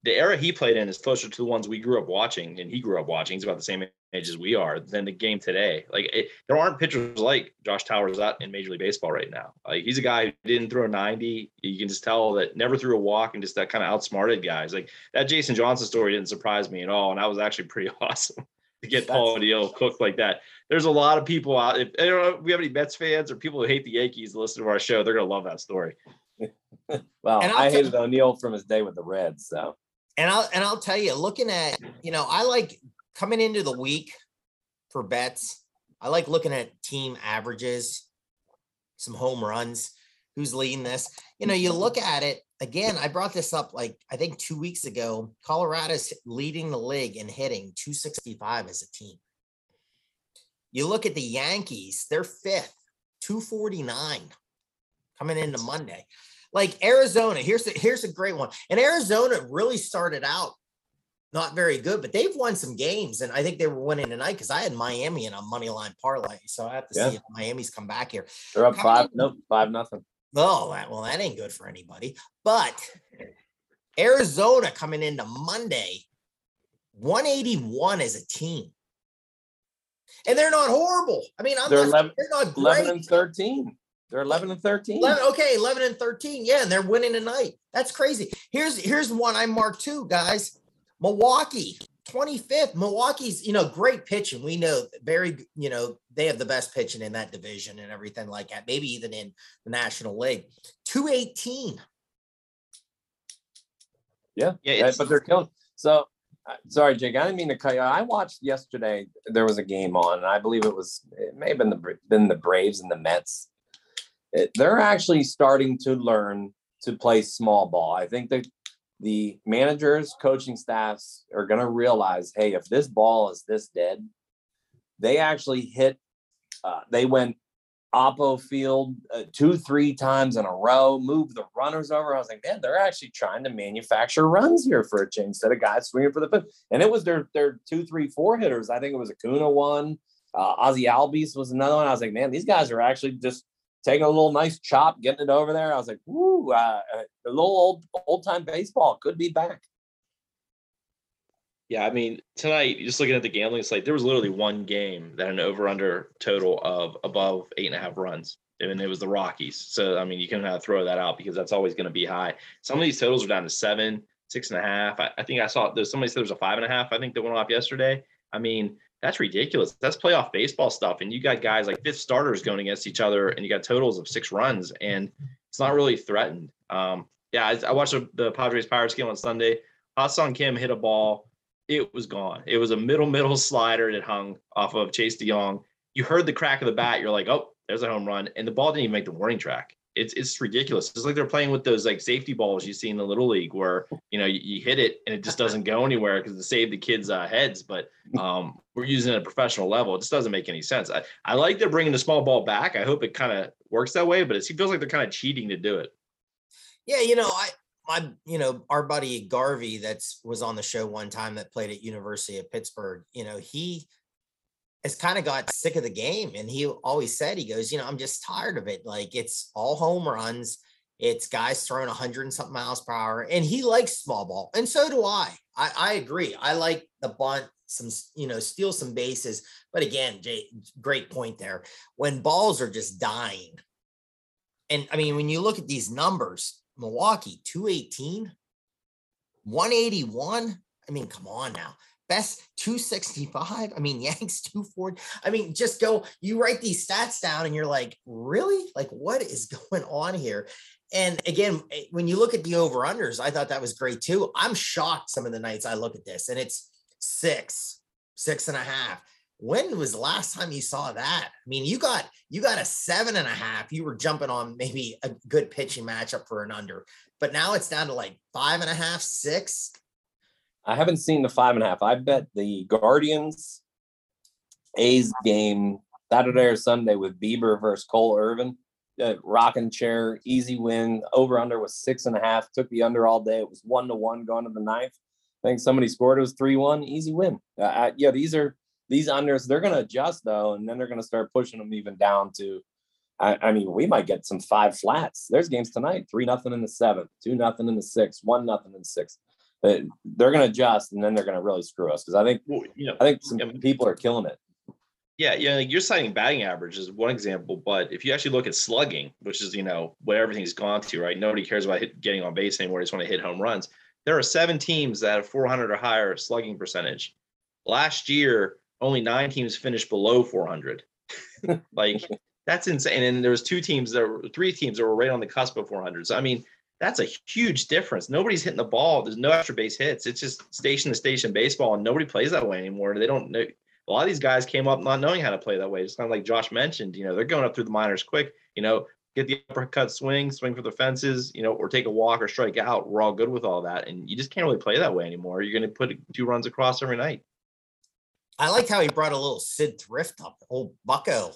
the era he played in is closer to the ones we grew up watching, and he grew up watching. He's about the same age as we are than the game today. Like, it, there aren't pitchers like Josh Towers out in Major League Baseball right now. Like, he's a guy who didn't throw a 90. You can just tell that never threw a walk and just that kind of outsmarted guys. Like, that Jason Johnson story didn't surprise me at all. And that was actually pretty awesome to get Paul O'Neill cooked like that. There's a lot of people out. If, I don't know if we have any Mets fans or people who hate the Yankees to listen to our show, they're gonna love that story. Well, And I'll I hated O'Neill from his day with the Reds. So And I'll and I'll tell you, looking at you know, I like coming into the week for bets. I like looking at team averages, some home runs, who's leading this. You know, you look at it again. I brought this up like I think two weeks ago. Colorado's leading the league in hitting 265 as a team. You look at the Yankees, they're fifth, 249 coming into Monday. Like Arizona, here's the, here's a great one. And Arizona really started out not very good, but they've won some games, and I think they were winning tonight because I had Miami in a money line parlay. So I have to Yeah. see if Miami's come back here. they're up five. in- Nope, five nothing. Oh, that, well, that ain't good for anybody. But Arizona coming into Monday, 181 as a team. And they're not horrible. I mean, I'm They're not, 11 they're not Eleven and thirteen. They're eleven and thirteen. 11, okay, 11 and 13. Yeah, and they're winning tonight. That's crazy. Here's here's one I marked too, guys. Milwaukee, 25th. Milwaukee's, you know, great pitching. We know very, you know, they have the best pitching in that division and everything like that, maybe even in the National League. 218. Yeah, Yeah, yeah, but they're killing. So, uh, sorry, Jake. I didn't mean to cut you. I watched yesterday. There was a game on, and I believe it was it may have been the Bra- been the Braves and the Mets. They're actually starting to learn to play small ball. I think that the managers, coaching staffs are going to realize, hey, if this ball is this dead, they actually hit. Uh, they went Oppo Field uh, two, three times in a row, moved the runners over. I was like, man, they're actually trying to manufacture runs here for a change instead of guys swinging for the fifth. And it was their their two, three, four hitters. I think it was Acuna one, uh, Ozzie Albies was another one. I was like, man, these guys are actually just taking a little nice chop, getting it over there. I was like, woo, uh, a little old old time baseball could be back. Yeah, I mean, tonight, just looking at the gambling slate, there was literally one game that an over under total of above eight and a half runs. And it was the Rockies. So, I mean, you can throw that out because that's always going to be high. Some of these totals are down to seven, six and a half. I, I think I saw there's somebody said there's a five and a half. I think that went off yesterday. I mean, that's ridiculous. That's playoff baseball stuff. And you got guys like fifth starters going against each other, and you got totals of six runs, and it's not really threatened. Um, yeah, I, I watched the, the Padres Pirates game on Sunday. Ha-Seong Kim hit a ball. It was gone. It was a middle middle slider that hung off of Chase De Jong. You heard the crack of the bat. You're like, oh, there's a home run, and the ball didn't even make the warning track. It's it's ridiculous. It's like they're playing with those like safety balls you see in the little league, where you know you, you hit it and it just doesn't go anywhere because it saved the kids' uh, heads. But um, we're using it at a professional level. It just doesn't make any sense. I, I like they're bringing the small ball back. I hope it kind of works that way, but it feels like they're kind of cheating to do it. Yeah, you know, I my you know our buddy Garvey that's was on the show one time that played at University of Pittsburgh. You know, he has kind of got sick of the game. And he always said, he goes, you know, I'm just tired of it. Like it's all home runs. It's guys throwing 100 and something miles per hour. And he likes small ball. And so do I. I, I agree. I like the bunt, some, you know, steal some bases. But again, Jay, great point there. When balls are just dying. And I mean, when you look at these numbers, Milwaukee 218, 181. I mean, come on now. Best 265. I mean, Yanks 240. I mean, just go, you write these stats down and you're like, really? Like, what is going on here? And again, eh, when you look at the over unders, I thought that was great too. I'm shocked some of the nights I look at this and it's six, six and a half. When was the last time you saw that? I mean, you got you got a seven and a half. You were jumping on maybe a good pitching matchup for an under, but now it's down to like five and a half, six. I haven't seen the five and a half. I bet the Guardians A's game Saturday or Sunday with Bieber versus Cole Irvin. Uh, rocking chair, easy win. Over under was six and a half. Took the under all day. It was one to one going to the ninth. I think somebody scored. It was three one. Easy win. Uh, yeah, these are these unders. They're going to adjust though, and then they're going to start pushing them even down to. I, I mean, we might get some five flats. There's games tonight. Three nothing in the seventh. Two nothing in the sixth. One nothing in the sixth they're going to adjust and then they're going to really screw us because I think well, you know I think some yeah, people are killing it. Yeah, yeah, like you're citing batting average is one example, but if you actually look at slugging, which is you know where everything's gone to, right? Nobody cares about hit, getting on base anymore; they just want to hit home runs. There are seven teams that have 400 or higher slugging percentage. Last year, only nine teams finished below 400. like that's insane. And there was two teams that were three teams that were right on the cusp of 400. So I mean, that's a huge difference. Nobody's hitting the ball. There's no extra base hits. It's just station to station baseball, and nobody plays that way anymore. They don't know. A lot of these guys came up not knowing how to play that way. It's kind of like Josh mentioned. You know, they're going up through the minors quick. You know, get the uppercut swing, swing for the fences. You know, or take a walk or strike out. We're all good with all that, and you just can't really play that way anymore. You're going to put two runs across every night. I like how he brought a little Sid Thrift up, old Bucko.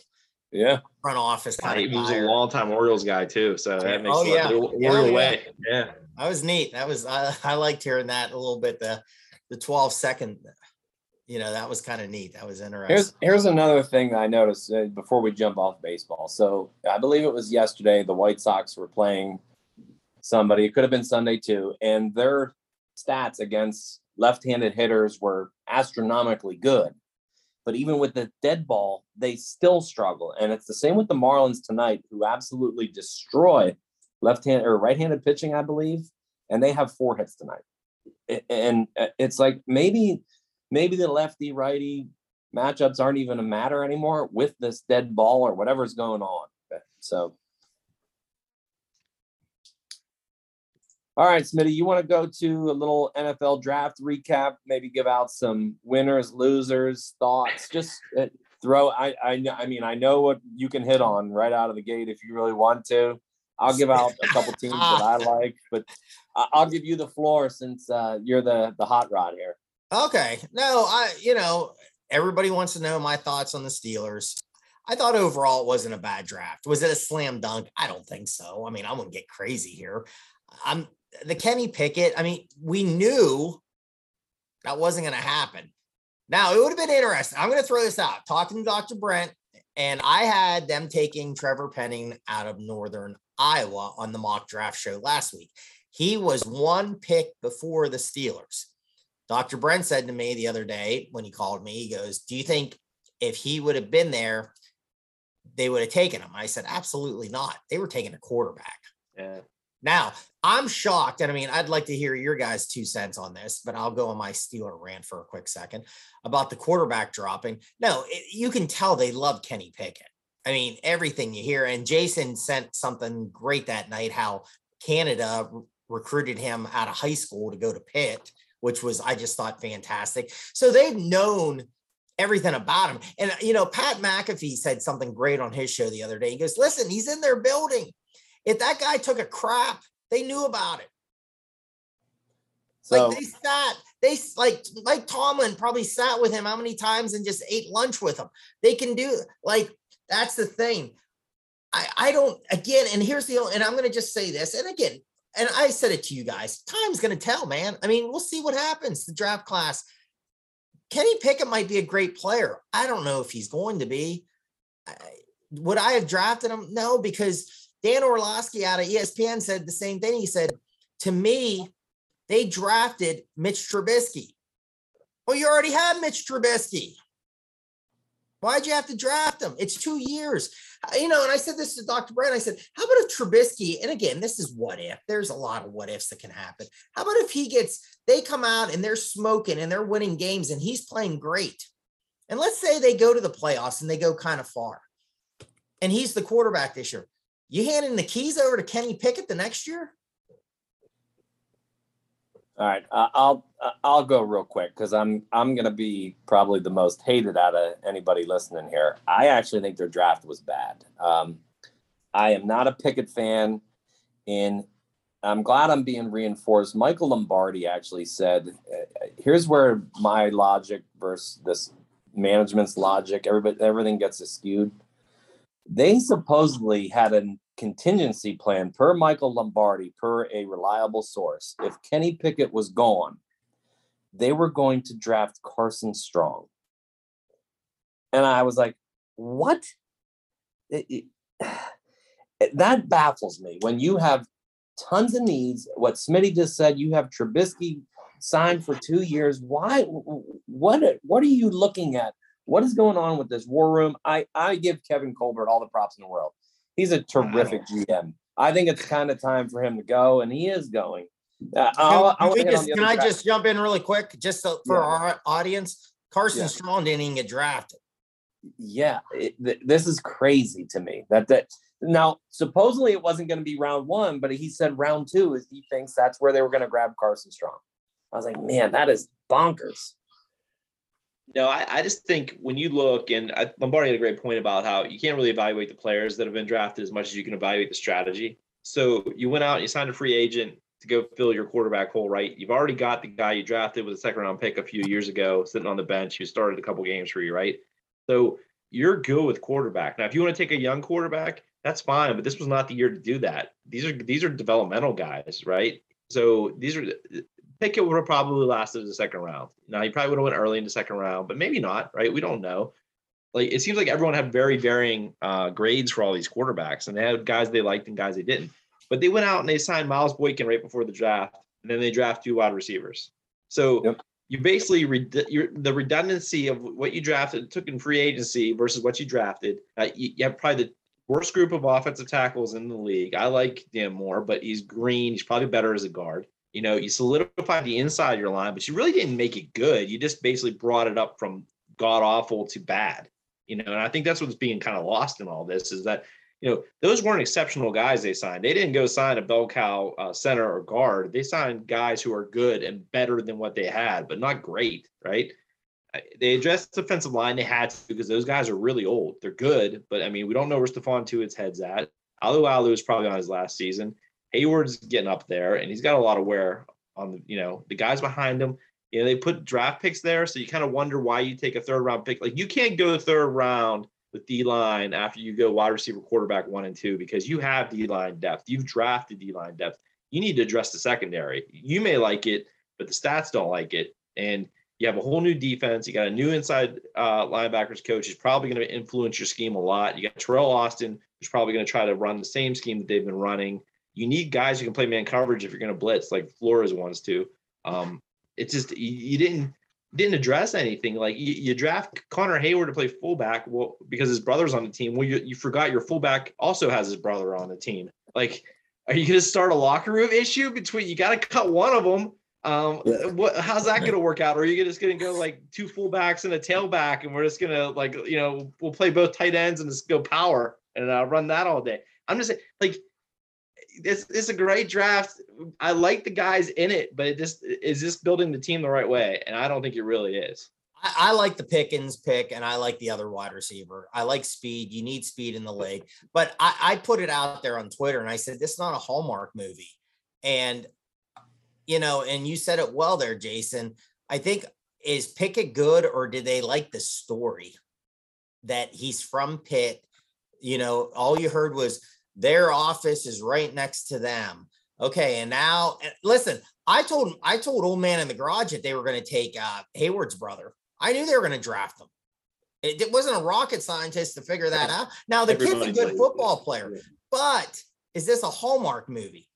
Yeah. Front office kind of. He was a long time Orioles guy too, so that makes oh, yeah. yeah, yeah. way. Yeah. That was neat. That was I, I liked hearing that a little bit. The the 12 second, you know, that was kind of neat. That was interesting. Here's here's another thing I noticed uh, before we jump off baseball. So I believe it was yesterday. The White Sox were playing somebody. It could have been Sunday too, and their stats against left-handed hitters were astronomically good. But even with the dead ball, they still struggle. And it's the same with the Marlins tonight, who absolutely destroy left hand or right handed pitching, I believe. And they have four hits tonight. And uh, it's like maybe, maybe the lefty righty matchups aren't even a matter anymore with this dead ball or whatever's going on. So All right, Smitty, you want to go to a little NFL draft recap? Maybe give out some winners, losers, thoughts. Just uh, throw. I I I mean, I know what you can hit on right out of the gate if you really want to. I'll give out a couple teams that I like, but I'll give you the floor since uh, you're the the hot rod here. Okay. No, I you know everybody wants to know my thoughts on the Steelers. I thought overall it wasn't a bad draft. Was it a slam dunk? I don't think so. I mean, I wouldn't get crazy here. I'm the Kenny Pickett, I mean, we knew that wasn't going to happen. Now, it would have been interesting. I'm going to throw this out. Talking to Dr. Brent, and I had them taking Trevor Penning out of Northern Iowa on the mock draft show last week. He was one pick before the Steelers. Dr. Brent said to me the other day when he called me, he goes, Do you think if he would have been there, they would have taken him? I said, Absolutely not. They were taking a quarterback. Yeah. Now, I'm shocked. And I mean, I'd like to hear your guys' two cents on this, but I'll go on my Steeler rant for a quick second about the quarterback dropping. No, it, you can tell they love Kenny Pickett. I mean, everything you hear. And Jason sent something great that night how Canada re- recruited him out of high school to go to Pitt, which was, I just thought fantastic. So they've known everything about him. And, you know, Pat McAfee said something great on his show the other day. He goes, listen, he's in their building. If that guy took a crap, they knew about it. So like they sat, they like like Tomlin probably sat with him how many times and just ate lunch with him. They can do like that's the thing. I I don't again, and here's the and I'm gonna just say this, and again, and I said it to you guys. Time's gonna tell, man. I mean, we'll see what happens. The draft class. Kenny Pickett might be a great player. I don't know if he's going to be. I, would I have drafted him? No, because Dan Orlovsky out of ESPN said the same thing. He said, to me, they drafted Mitch Trubisky. Well, you already had Mitch Trubisky. Why'd you have to draft him? It's two years. You know, and I said this to Dr. Brand. I said, how about if Trubisky, and again, this is what if, there's a lot of what ifs that can happen. How about if he gets, they come out and they're smoking and they're winning games and he's playing great. And let's say they go to the playoffs and they go kind of far. And he's the quarterback this year. You handing the keys over to Kenny Pickett the next year? All right, I'll I'll go real quick because I'm I'm gonna be probably the most hated out of anybody listening here. I actually think their draft was bad. Um, I am not a Pickett fan, and I'm glad I'm being reinforced. Michael Lombardi actually said, uh, "Here's where my logic versus this management's logic. Everybody everything gets skewed." They supposedly had a contingency plan per Michael Lombardi, per a reliable source. If Kenny Pickett was gone, they were going to draft Carson Strong. And I was like, what? It- it- that baffles me when you have tons of needs. What Smitty just said, you have Trubisky signed for two years. Why? What? What are you looking at? What is going on with this war room? I I give Kevin Colbert all the props in the world. He's a terrific GM. I think it's kind of time for him to go, and he is going. Uh, I'll, Can, I'll we hit on just- can I just jump in really quick, just so, for Yeah. our audience? Carson Yeah. Strong didn't even get drafted. yeah it, th- this is crazy to me that that now supposedly it wasn't going to be round one but he said round two is he thinks that's where they were going to grab carson strong i was like man that is bonkers No, I, I just think when you look, and I, Lombardi had a great point about how you can't really evaluate the players that have been drafted as much as you can evaluate the strategy. So you went out and you signed a free agent to go fill your quarterback hole, right? You've already got the guy you drafted with a second round pick a few years ago sitting on the bench who started a couple games for you, right? So you're good with quarterback. Now, if you want to take a young quarterback, that's fine, but this was not the year to do that. These are these are developmental guys, right? So these are Pickett would have probably lasted the second round. Now he probably would have went early in the second round, but maybe not, right? We don't know. Like it seems like everyone had very varying uh, grades for all these quarterbacks, and they had guys they liked and guys they didn't. But they went out and they signed Miles Boykin right before the draft, and then they draft two wide receivers. So Yep. you basically you're, the redundancy of what you drafted took in free agency versus what you drafted. Uh, you, you have probably the worst group of offensive tackles in the league. I like Dan Moore, but he's green. He's probably better as a guard. You know, you solidified the inside of your line, but you really didn't make it good. You just basically brought it up from god awful to bad. You know, and I think that's what's being kind of lost in all this is that you know those weren't exceptional guys they signed. They didn't go sign a bell cow uh, center or guard. They signed guys who are good and better than what they had, but not great, right? They addressed the defensive line. They had to because those guys are really old. They're good, but I mean, we don't know where Stephon Tuitt's head's at. Alualu is probably on his last season. Heyward's getting up there, and he's got a lot of wear on the. You know, the guys behind him. You know, they put draft picks there, so you kind of wonder why you take a third round pick. Like you can't go third round with D line after you go wide receiver, quarterback one and two because you have D line depth. You've drafted D line depth. You need to address the secondary. You may like it, but the stats don't like it, and you have a whole new defense. You got a new inside uh, linebackers coach who's probably going to influence your scheme a lot. You got Teryl Austin, who's probably going to try to run the same scheme that they've been running. You need guys who can play man coverage if you're going to blitz, like Flores wants to. Um, it's just you, you didn't didn't address anything. Like you, you draft Connor Heyward to play fullback, well, because his brother's on the team. Well, you, you forgot your fullback also has his brother on the team. Like Are you going to start a locker room issue between? You got to cut one of them. Um, Yeah. what? How's that going to work out? Or are you just going to go like two fullbacks and a tailback, and we're just going to like you know we'll play both tight ends and just go power and uh, run that all day? I'm just like it's it's a great draft. I like the guys in it, but it just is this building the team the right way? And I don't think it really is. I, I like the Pickens pick, and I like the other wide receiver. I like speed. You need speed in the league. But I, I put it out there on Twitter, and I said this is not a Hallmark movie. And you know, and you said it well there, Jason. I think is Pickett good, or do they like the story that he's from Pitt? You know, all you heard was their office is right next to them. Okay, and now listen, I told I told old man in the garage that they were going to take uh, Heyward's brother. I knew they were going to draft him. It, it wasn't a rocket scientist to figure that out. Now the kid's a good football player, but is this a Hallmark movie?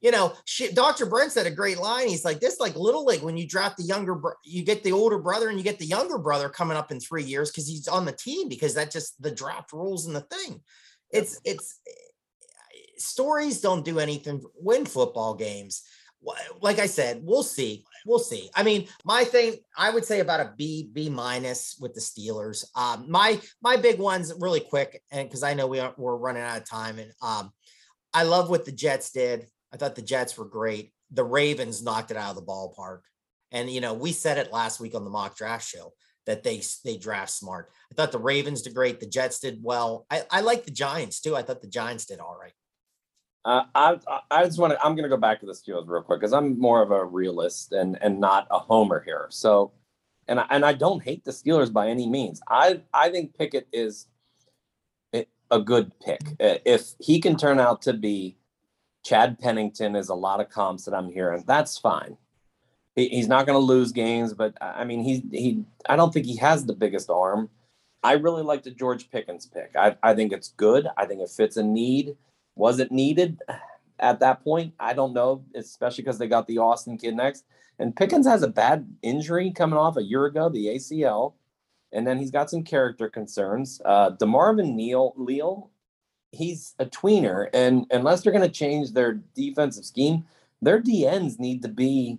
You know, shit, Dr. Brent said a great line. He's like, this like little league when you draft the younger, bro- you get the older brother and you get the younger brother coming up in three years because he's on the team because that just the draft rules and the thing. It's it's stories don't do anything. Win football games. Like I said, we'll see. We'll see. I mean, my thing, I would say about a B, B minus with the Steelers. Um, my my big ones really quick, and because I know we are we're running out of time, and um, I love what the Jets did. I thought the Jets were great. The Ravens knocked it out of the ballpark. And you know, we said it last week on the mock draft show that they they draft smart. I thought the Ravens did great. The Jets did well. I, I like the Giants too. I thought the Giants did all right. Uh, I I- just want to. I'm going to go back to the Steelers real quick because I'm more of a realist and and not a homer here. So, and I, and I don't hate the Steelers by any means. I I think Pickett is a- a good pick Uh, if he can turn out to be. Chad Pennington is a lot of comps that I'm hearing. That's fine. He, he's not going to lose games, but I I mean, he he. I don't think he has the biggest arm. I really like the George Pickens pick. I I think it's good. I think it fits a need. Was it needed at that point? I don't know, especially because they got the Austin kid next. And Pickens has a bad injury coming off a year ago, the ACL, and then he's got some character concerns. Uh, Demarvin Neal, Leal, he's a tweener, and unless they're going to change their defensive scheme, their DNs need to be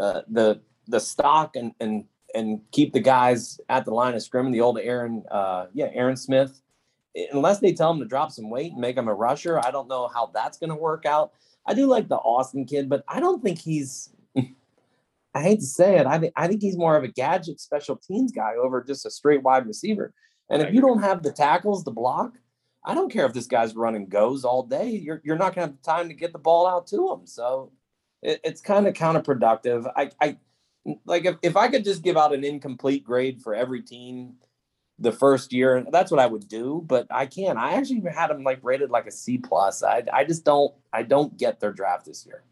uh, the the stock and and and keep the guys at the line of scrimmage. The old Aaron, uh, yeah, Aaron Smith unless they tell him to drop some weight and make him a rusher, I don't know how that's going to work out. I do like the Austin kid, but I don't think he's. I hate to say it. I think I think he's more of a gadget special teams guy over just a straight wide receiver. And if you don't have the tackles to block, I don't care if this guy's running goes all day. You're you're not going to have time to get the ball out to him. So it, it's kind of counterproductive. I I like if, if I could just give out an incomplete grade for every team the first year. That's what I would do, but I can't. I actually had them like rated like a C plus. I I just don't I don't get their draft this year.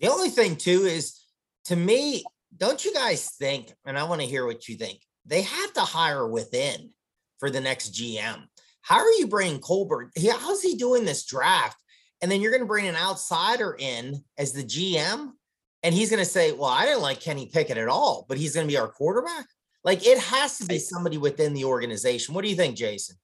The only thing too is to me, don't you guys think, and I want to hear what you think, they have to hire within for the next GM. How are you bringing Colbert? How's he doing this draft? And then you're going to bring an outsider in as the GM, and he's going to say, Well, I didn't like Kenny Pickett at all, but he's going to be our quarterback. Like it has to be somebody within the organization. What do you think, Jason?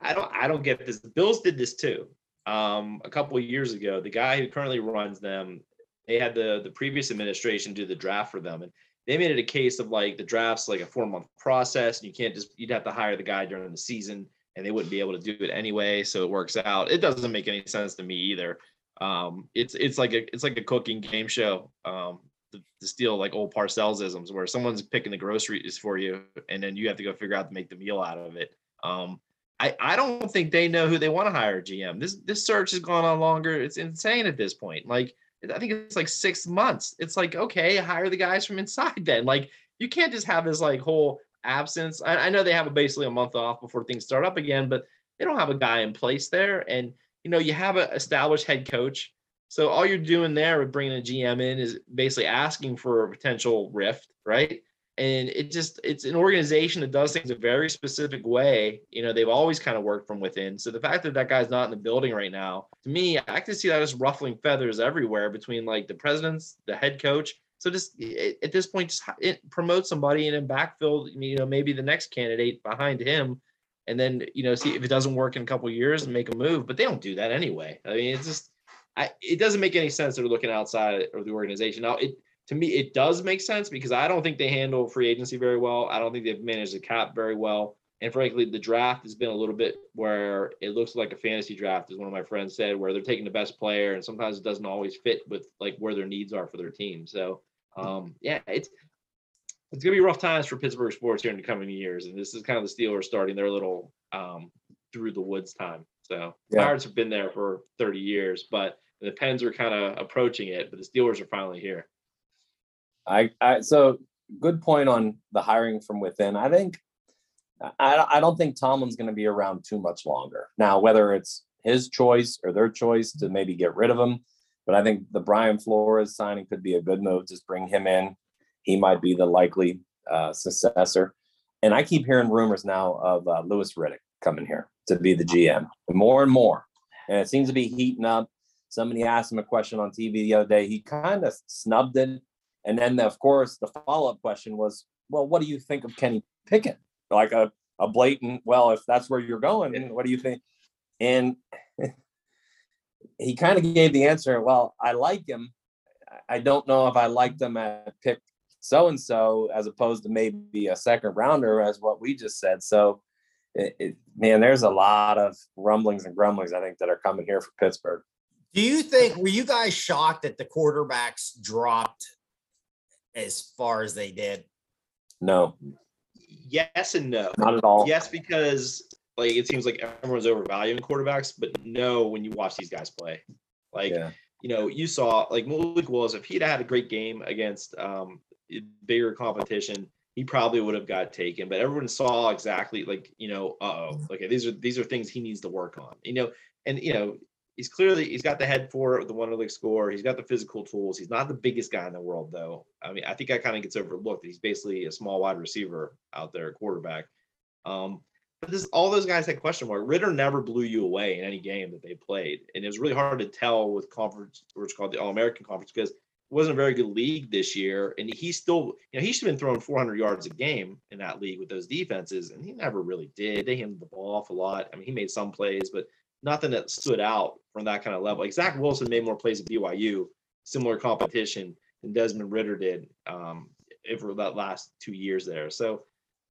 I don't I don't get this. The Bills did this too. Um, a couple of years ago, the guy who currently runs them, they had the the previous administration do the draft for them, and they made it a case of like the draft's like a four month process, and you can't just you'd have to hire the guy during the season, and they wouldn't be able to do it anyway. So it works out. It doesn't make any sense to me either. Um, it's it's like a it's like a cooking game show. Um, to, to steal like old Parcells isms, where someone's picking the groceries for you, and then you have to go figure out to make the meal out of it. Um, I, I don't think they know who they want to hire GM. This this search has gone on longer. It's insane at this point. Like I think it's like six months. It's like okay, hire the guys from inside. Then like you can't just have this like whole absence. I, I know they have basically a month off before things start up again, but they don't have a guy in place there. And you know you have an established head coach. So all you're doing there with bringing a GM in is basically asking for a potential rift, right? and it just it's an organization that does things a very specific way you know they've always kind of worked from within so the fact that that guy's not in the building right now to me i can see that as ruffling feathers everywhere between like the presidents the head coach so just at this point just promote somebody and then backfill you know maybe the next candidate behind him and then you know see if it doesn't work in a couple years and make a move. But they don't do that anyway. I mean, it's just I, it doesn't make any sense they're looking outside of the organization. Now, it to me it does make sense because I don't think they handle free agency very well. I don't think they've managed the cap very well. And frankly, the draft has been a little bit where it looks like a fantasy draft, as one of my friends said, where they're taking the best player, and sometimes it doesn't always fit with like where their needs are for their team. So, um, yeah, it's it's gonna be rough times for Pittsburgh sports here in the coming years, and this is kind of the Steelers starting their little um, through the woods time. So, yeah. Pirates have been there for 30 years, but the Pens are kind of approaching it, but the Steelers are finally here. I, I so good point on the hiring from within. I think I, I don't think Tomlin's going to be around too much longer. Now, whether it's his choice or their choice to maybe get rid of him, but I think the Brian Flores signing could be a good move. Just bring him in. He might be the likely uh, successor. And I keep hearing rumors now of uh, Louis Riddick coming here to be the GM more and more. And it seems to be heating up. Somebody asked him a question on TV the other day. He kind of snubbed it. And then, of course, the follow up question was, well, what do you think of Kenny Pickett? like a, a blatant, well, if that's where you're going, what do you think? And he kind of gave the answer, well, I like him. I don't know if I liked him at pick so and so as opposed to maybe a second rounder, as what we just said. So, it, it, man, there's a lot of rumblings and grumblings, I think, that are coming here for Pittsburgh. Do you think, were you guys shocked that the quarterbacks dropped as far as they did? No yes and no. Not at all. Yes, because like it seems like everyone's overvaluing quarterbacks, but no, when you watch these guys play, like yeah. you know, you saw like Malik Willis, if he'd had a great game against um bigger competition, he probably would have got taken. But everyone saw exactly like you know, oh, okay, these are these are things he needs to work on. You know, and you know, he's clearly he's got the head for it, the Wonderlic score. He's got the physical tools. He's not the biggest guy in the world though. I mean, I think that kind of gets overlooked. He's basically a small wide receiver out there, quarterback. Um, but this all those guys had question mark. Ridder never blew you away in any game that they played, and it was really hard to tell with conference, which called the All American Conference, because it wasn't a very good league this year, and he still, you know, he should have been throwing 400 yards a game in that league with those defenses, and he never really did. They handed the ball off a lot. I mean, he made some plays, but nothing that stood out from that kind of level. Like Zach Wilson made more plays at BYU, similar competition than Desmond Ridder did um, over that last two years there. So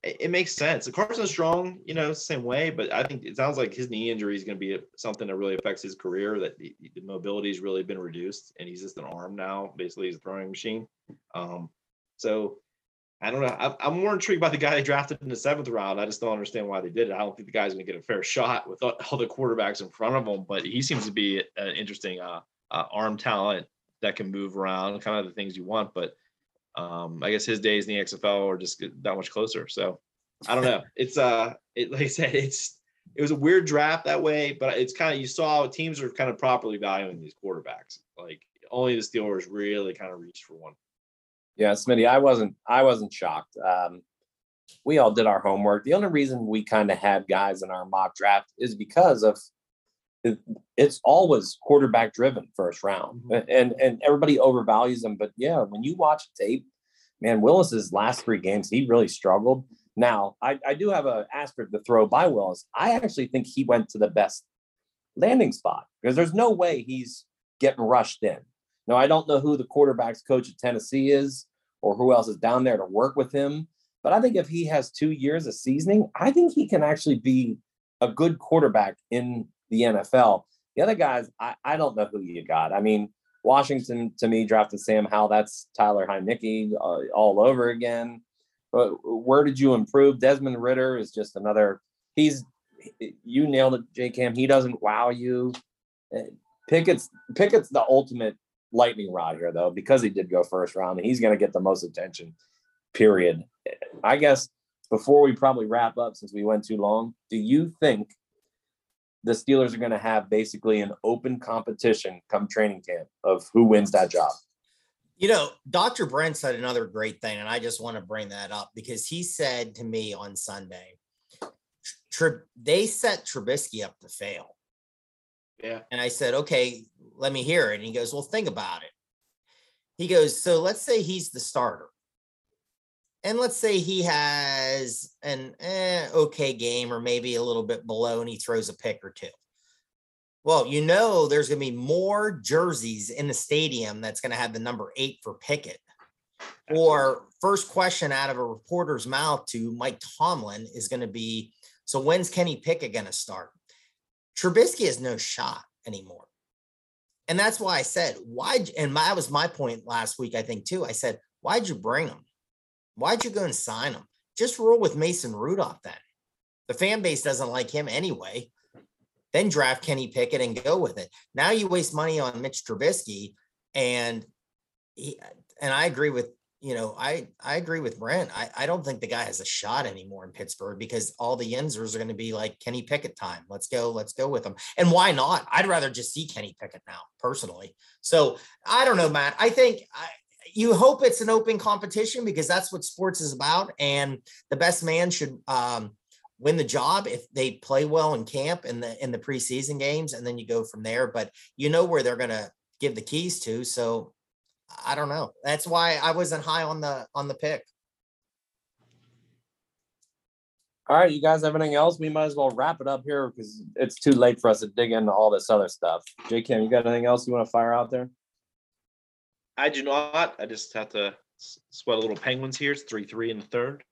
it, makes sense. Carson Strong, you know, same way, but I think it sounds like his knee injury is going to be something that really affects his career. That the, the mobility has really been reduced, and he's just an arm now. Basically, he's a throwing machine. Um, so I don't know. I'm more intrigued by the guy they drafted in the seventh round. I just don't understand why they did it. I don't think the guy's going to get a fair shot with all the quarterbacks in front of him, but he seems to be an interesting uh, uh, arm talent that can move around, kind of the things you want. But um, I guess his days in the XFL are just that much closer. So I don't know. It's uh, it, like I said, it's it was a weird draft that way, but it's kind of you saw teams are kind of properly valuing these quarterbacks. Like only the Steelers really kind of reached for one. Yeah, Smitty, I wasn't I wasn't shocked. Um, we all did our homework. The only reason we kind of had guys in our mock draft is because of it's always quarterback driven first round, mm-hmm. and and everybody overvalues them. But yeah, when you watch tape, man, Willis's last three games, he really struggled. Now, I, I do have a asterisk to throw by Willis. I actually think he went to the best landing spot because there's no way he's getting rushed in. Now, I don't know who the quarterbacks coach at Tennessee is or who else is down there to work with him, but I think if he has two years of seasoning, I think he can actually be a good quarterback in the NFL. The other guys, I, I don't know who you got. I mean, Washington to me drafted Sam Howell. That's Taylor Heinicke uh, all over again. But where did you improve? Desmond Ridder is just another. He's you nailed it, Jay Cam. He doesn't wow you. Uh, Pickett's Pickett's the ultimate lightning rod here, though, because he did go first round, and he's going to get the most attention. Period. I guess before we probably wrap up, since we went too long, do you think the Steelers are going to have basically an open competition come training camp of who wins that job? You know, Dr. Brent said another great thing, and I just want to bring that up because he said to me on Sunday, they set Trubisky up to fail. Yeah. And I said, okay, let me hear it. And he goes, well, think about it. He goes, so let's say he's the starter. And let's say he has an eh, okay game or maybe a little bit below and he throws a pick or two. Well, you know, there's going to be more jerseys in the stadium that's going to have the number eight for Pickett. Or first question out of a reporter's mouth to Mike Tomlin is going to be so when's Kenny Pickett going to start? Trubisky has no shot anymore. And that's why I said, why? And my, that was my point last week, I think, too. I said, why'd you bring him? Why'd you go and sign him? Just roll with Mason Rudolph then. The fan base doesn't like him anyway. Then draft Kenny Pickett and go with it. Now you waste money on Mitch Trubisky, and he, and I agree with you know I I agree with Brent. I I don't think the guy has a shot anymore in Pittsburgh because all the Yinzers are going to be like Kenny Pickett time. Let's go, let's go with him. And why not? I'd rather just see Kenny Pickett now personally. So I don't know, Matt. I think I, you hope it's an open competition because that's what sports is about, and the best man should um, win the job if they play well in camp in the in the preseason games, and then you go from there. But you know where they're to give the keys to, so I don't know. That's why I wasn't high on the on the pick. All right, you guys have anything else? We might as well wrap it up here because it's too late for us to dig into all this other stuff. Jay Cam, you got anything else you want to fire out there? I do not. I just have to sweat a little Penguins here. It's three three in the third.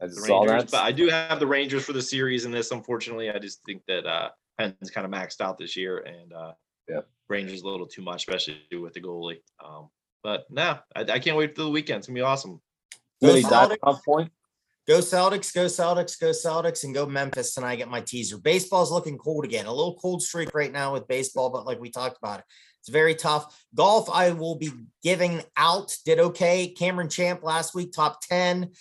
I The saw that. but I do have the Rangers for the series in this. Unfortunately, I just think that uh Pens kind of maxed out this year, and uh Yeah. Rangers a little too much, especially with the goalie. Um, but no, I, I can't wait for the weekend. It's gonna be awesome. Go Celtics. point. Go Celtics, go Celtics, go Celtics, and go Memphis tonight. Get my teaser. Baseball's looking cold again. A little cold streak right now with baseball, but like we talked about it, it's very tough. Golf, I will be giving out. Did okay. Cameron Champ last week, top 10.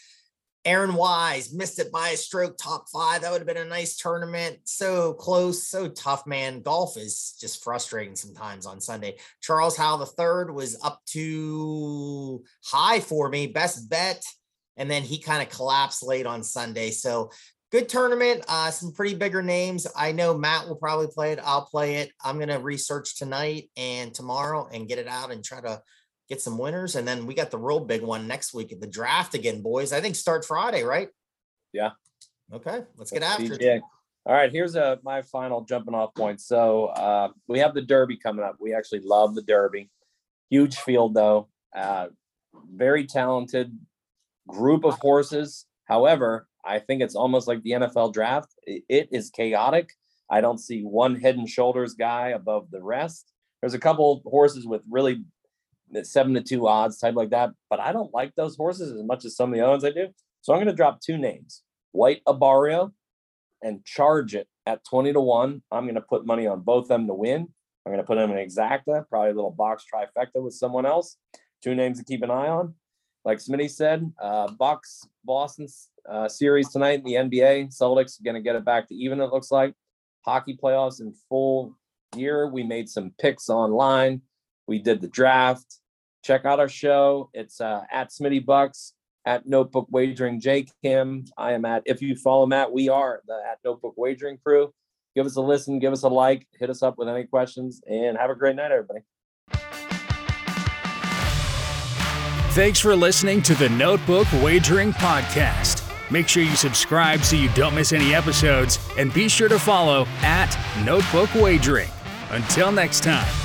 Aaron Wise missed it by a stroke, top five. That would have been a nice tournament. So close, so tough, man. Golf is just frustrating sometimes on Sunday. Charles Howell the third was up to high for me, best bet, and then he kind of collapsed late on Sunday. So good tournament. Uh, some pretty bigger names. I know Matt will probably play it. I'll play it. I'm gonna research tonight and tomorrow and get it out and try to get some winners. And then we got the real big one next week at the draft again, boys. I think start Friday, right? Yeah. Okay, let's get after it. All right, here's a my final jumping off point. So uh, we have the Derby coming up. We actually love the Derby. Huge field though. Uh, very talented group of horses. However, I think it's almost like the NFL draft. It is chaotic. I don't see one head and shoulders guy above the rest. There's a couple horses with really uh, seven to two odds type like that, but I don't like those horses as much as some of the other ones I do. So I'm going to drop two names: White Abarrio and charge it at 20 to 1. I'm going to put money on both them to win. I'm going to put them in exacta, probably a little box trifecta with someone else. Two names to keep an eye on. Like Smitty said, uh, Bucks Boston uh, series tonight in the NBA. Celtics going to get it back to even, it looks like. Hockey playoffs in full year. We made some picks online. We did the draft. Check out our show. It's uh, at Smitty Bucks at Notebook Wagering Jay Cam. I am at if you follow Matt, we are the at Notebook Wagering crew. Give us a listen, give us a like, hit us up with any questions, and have a great night, everybody. Thanks for listening to the Notebook Wagering Podcast. Make sure you subscribe so you don't miss any episodes, and be sure to follow at Notebook Wagering. Until next time.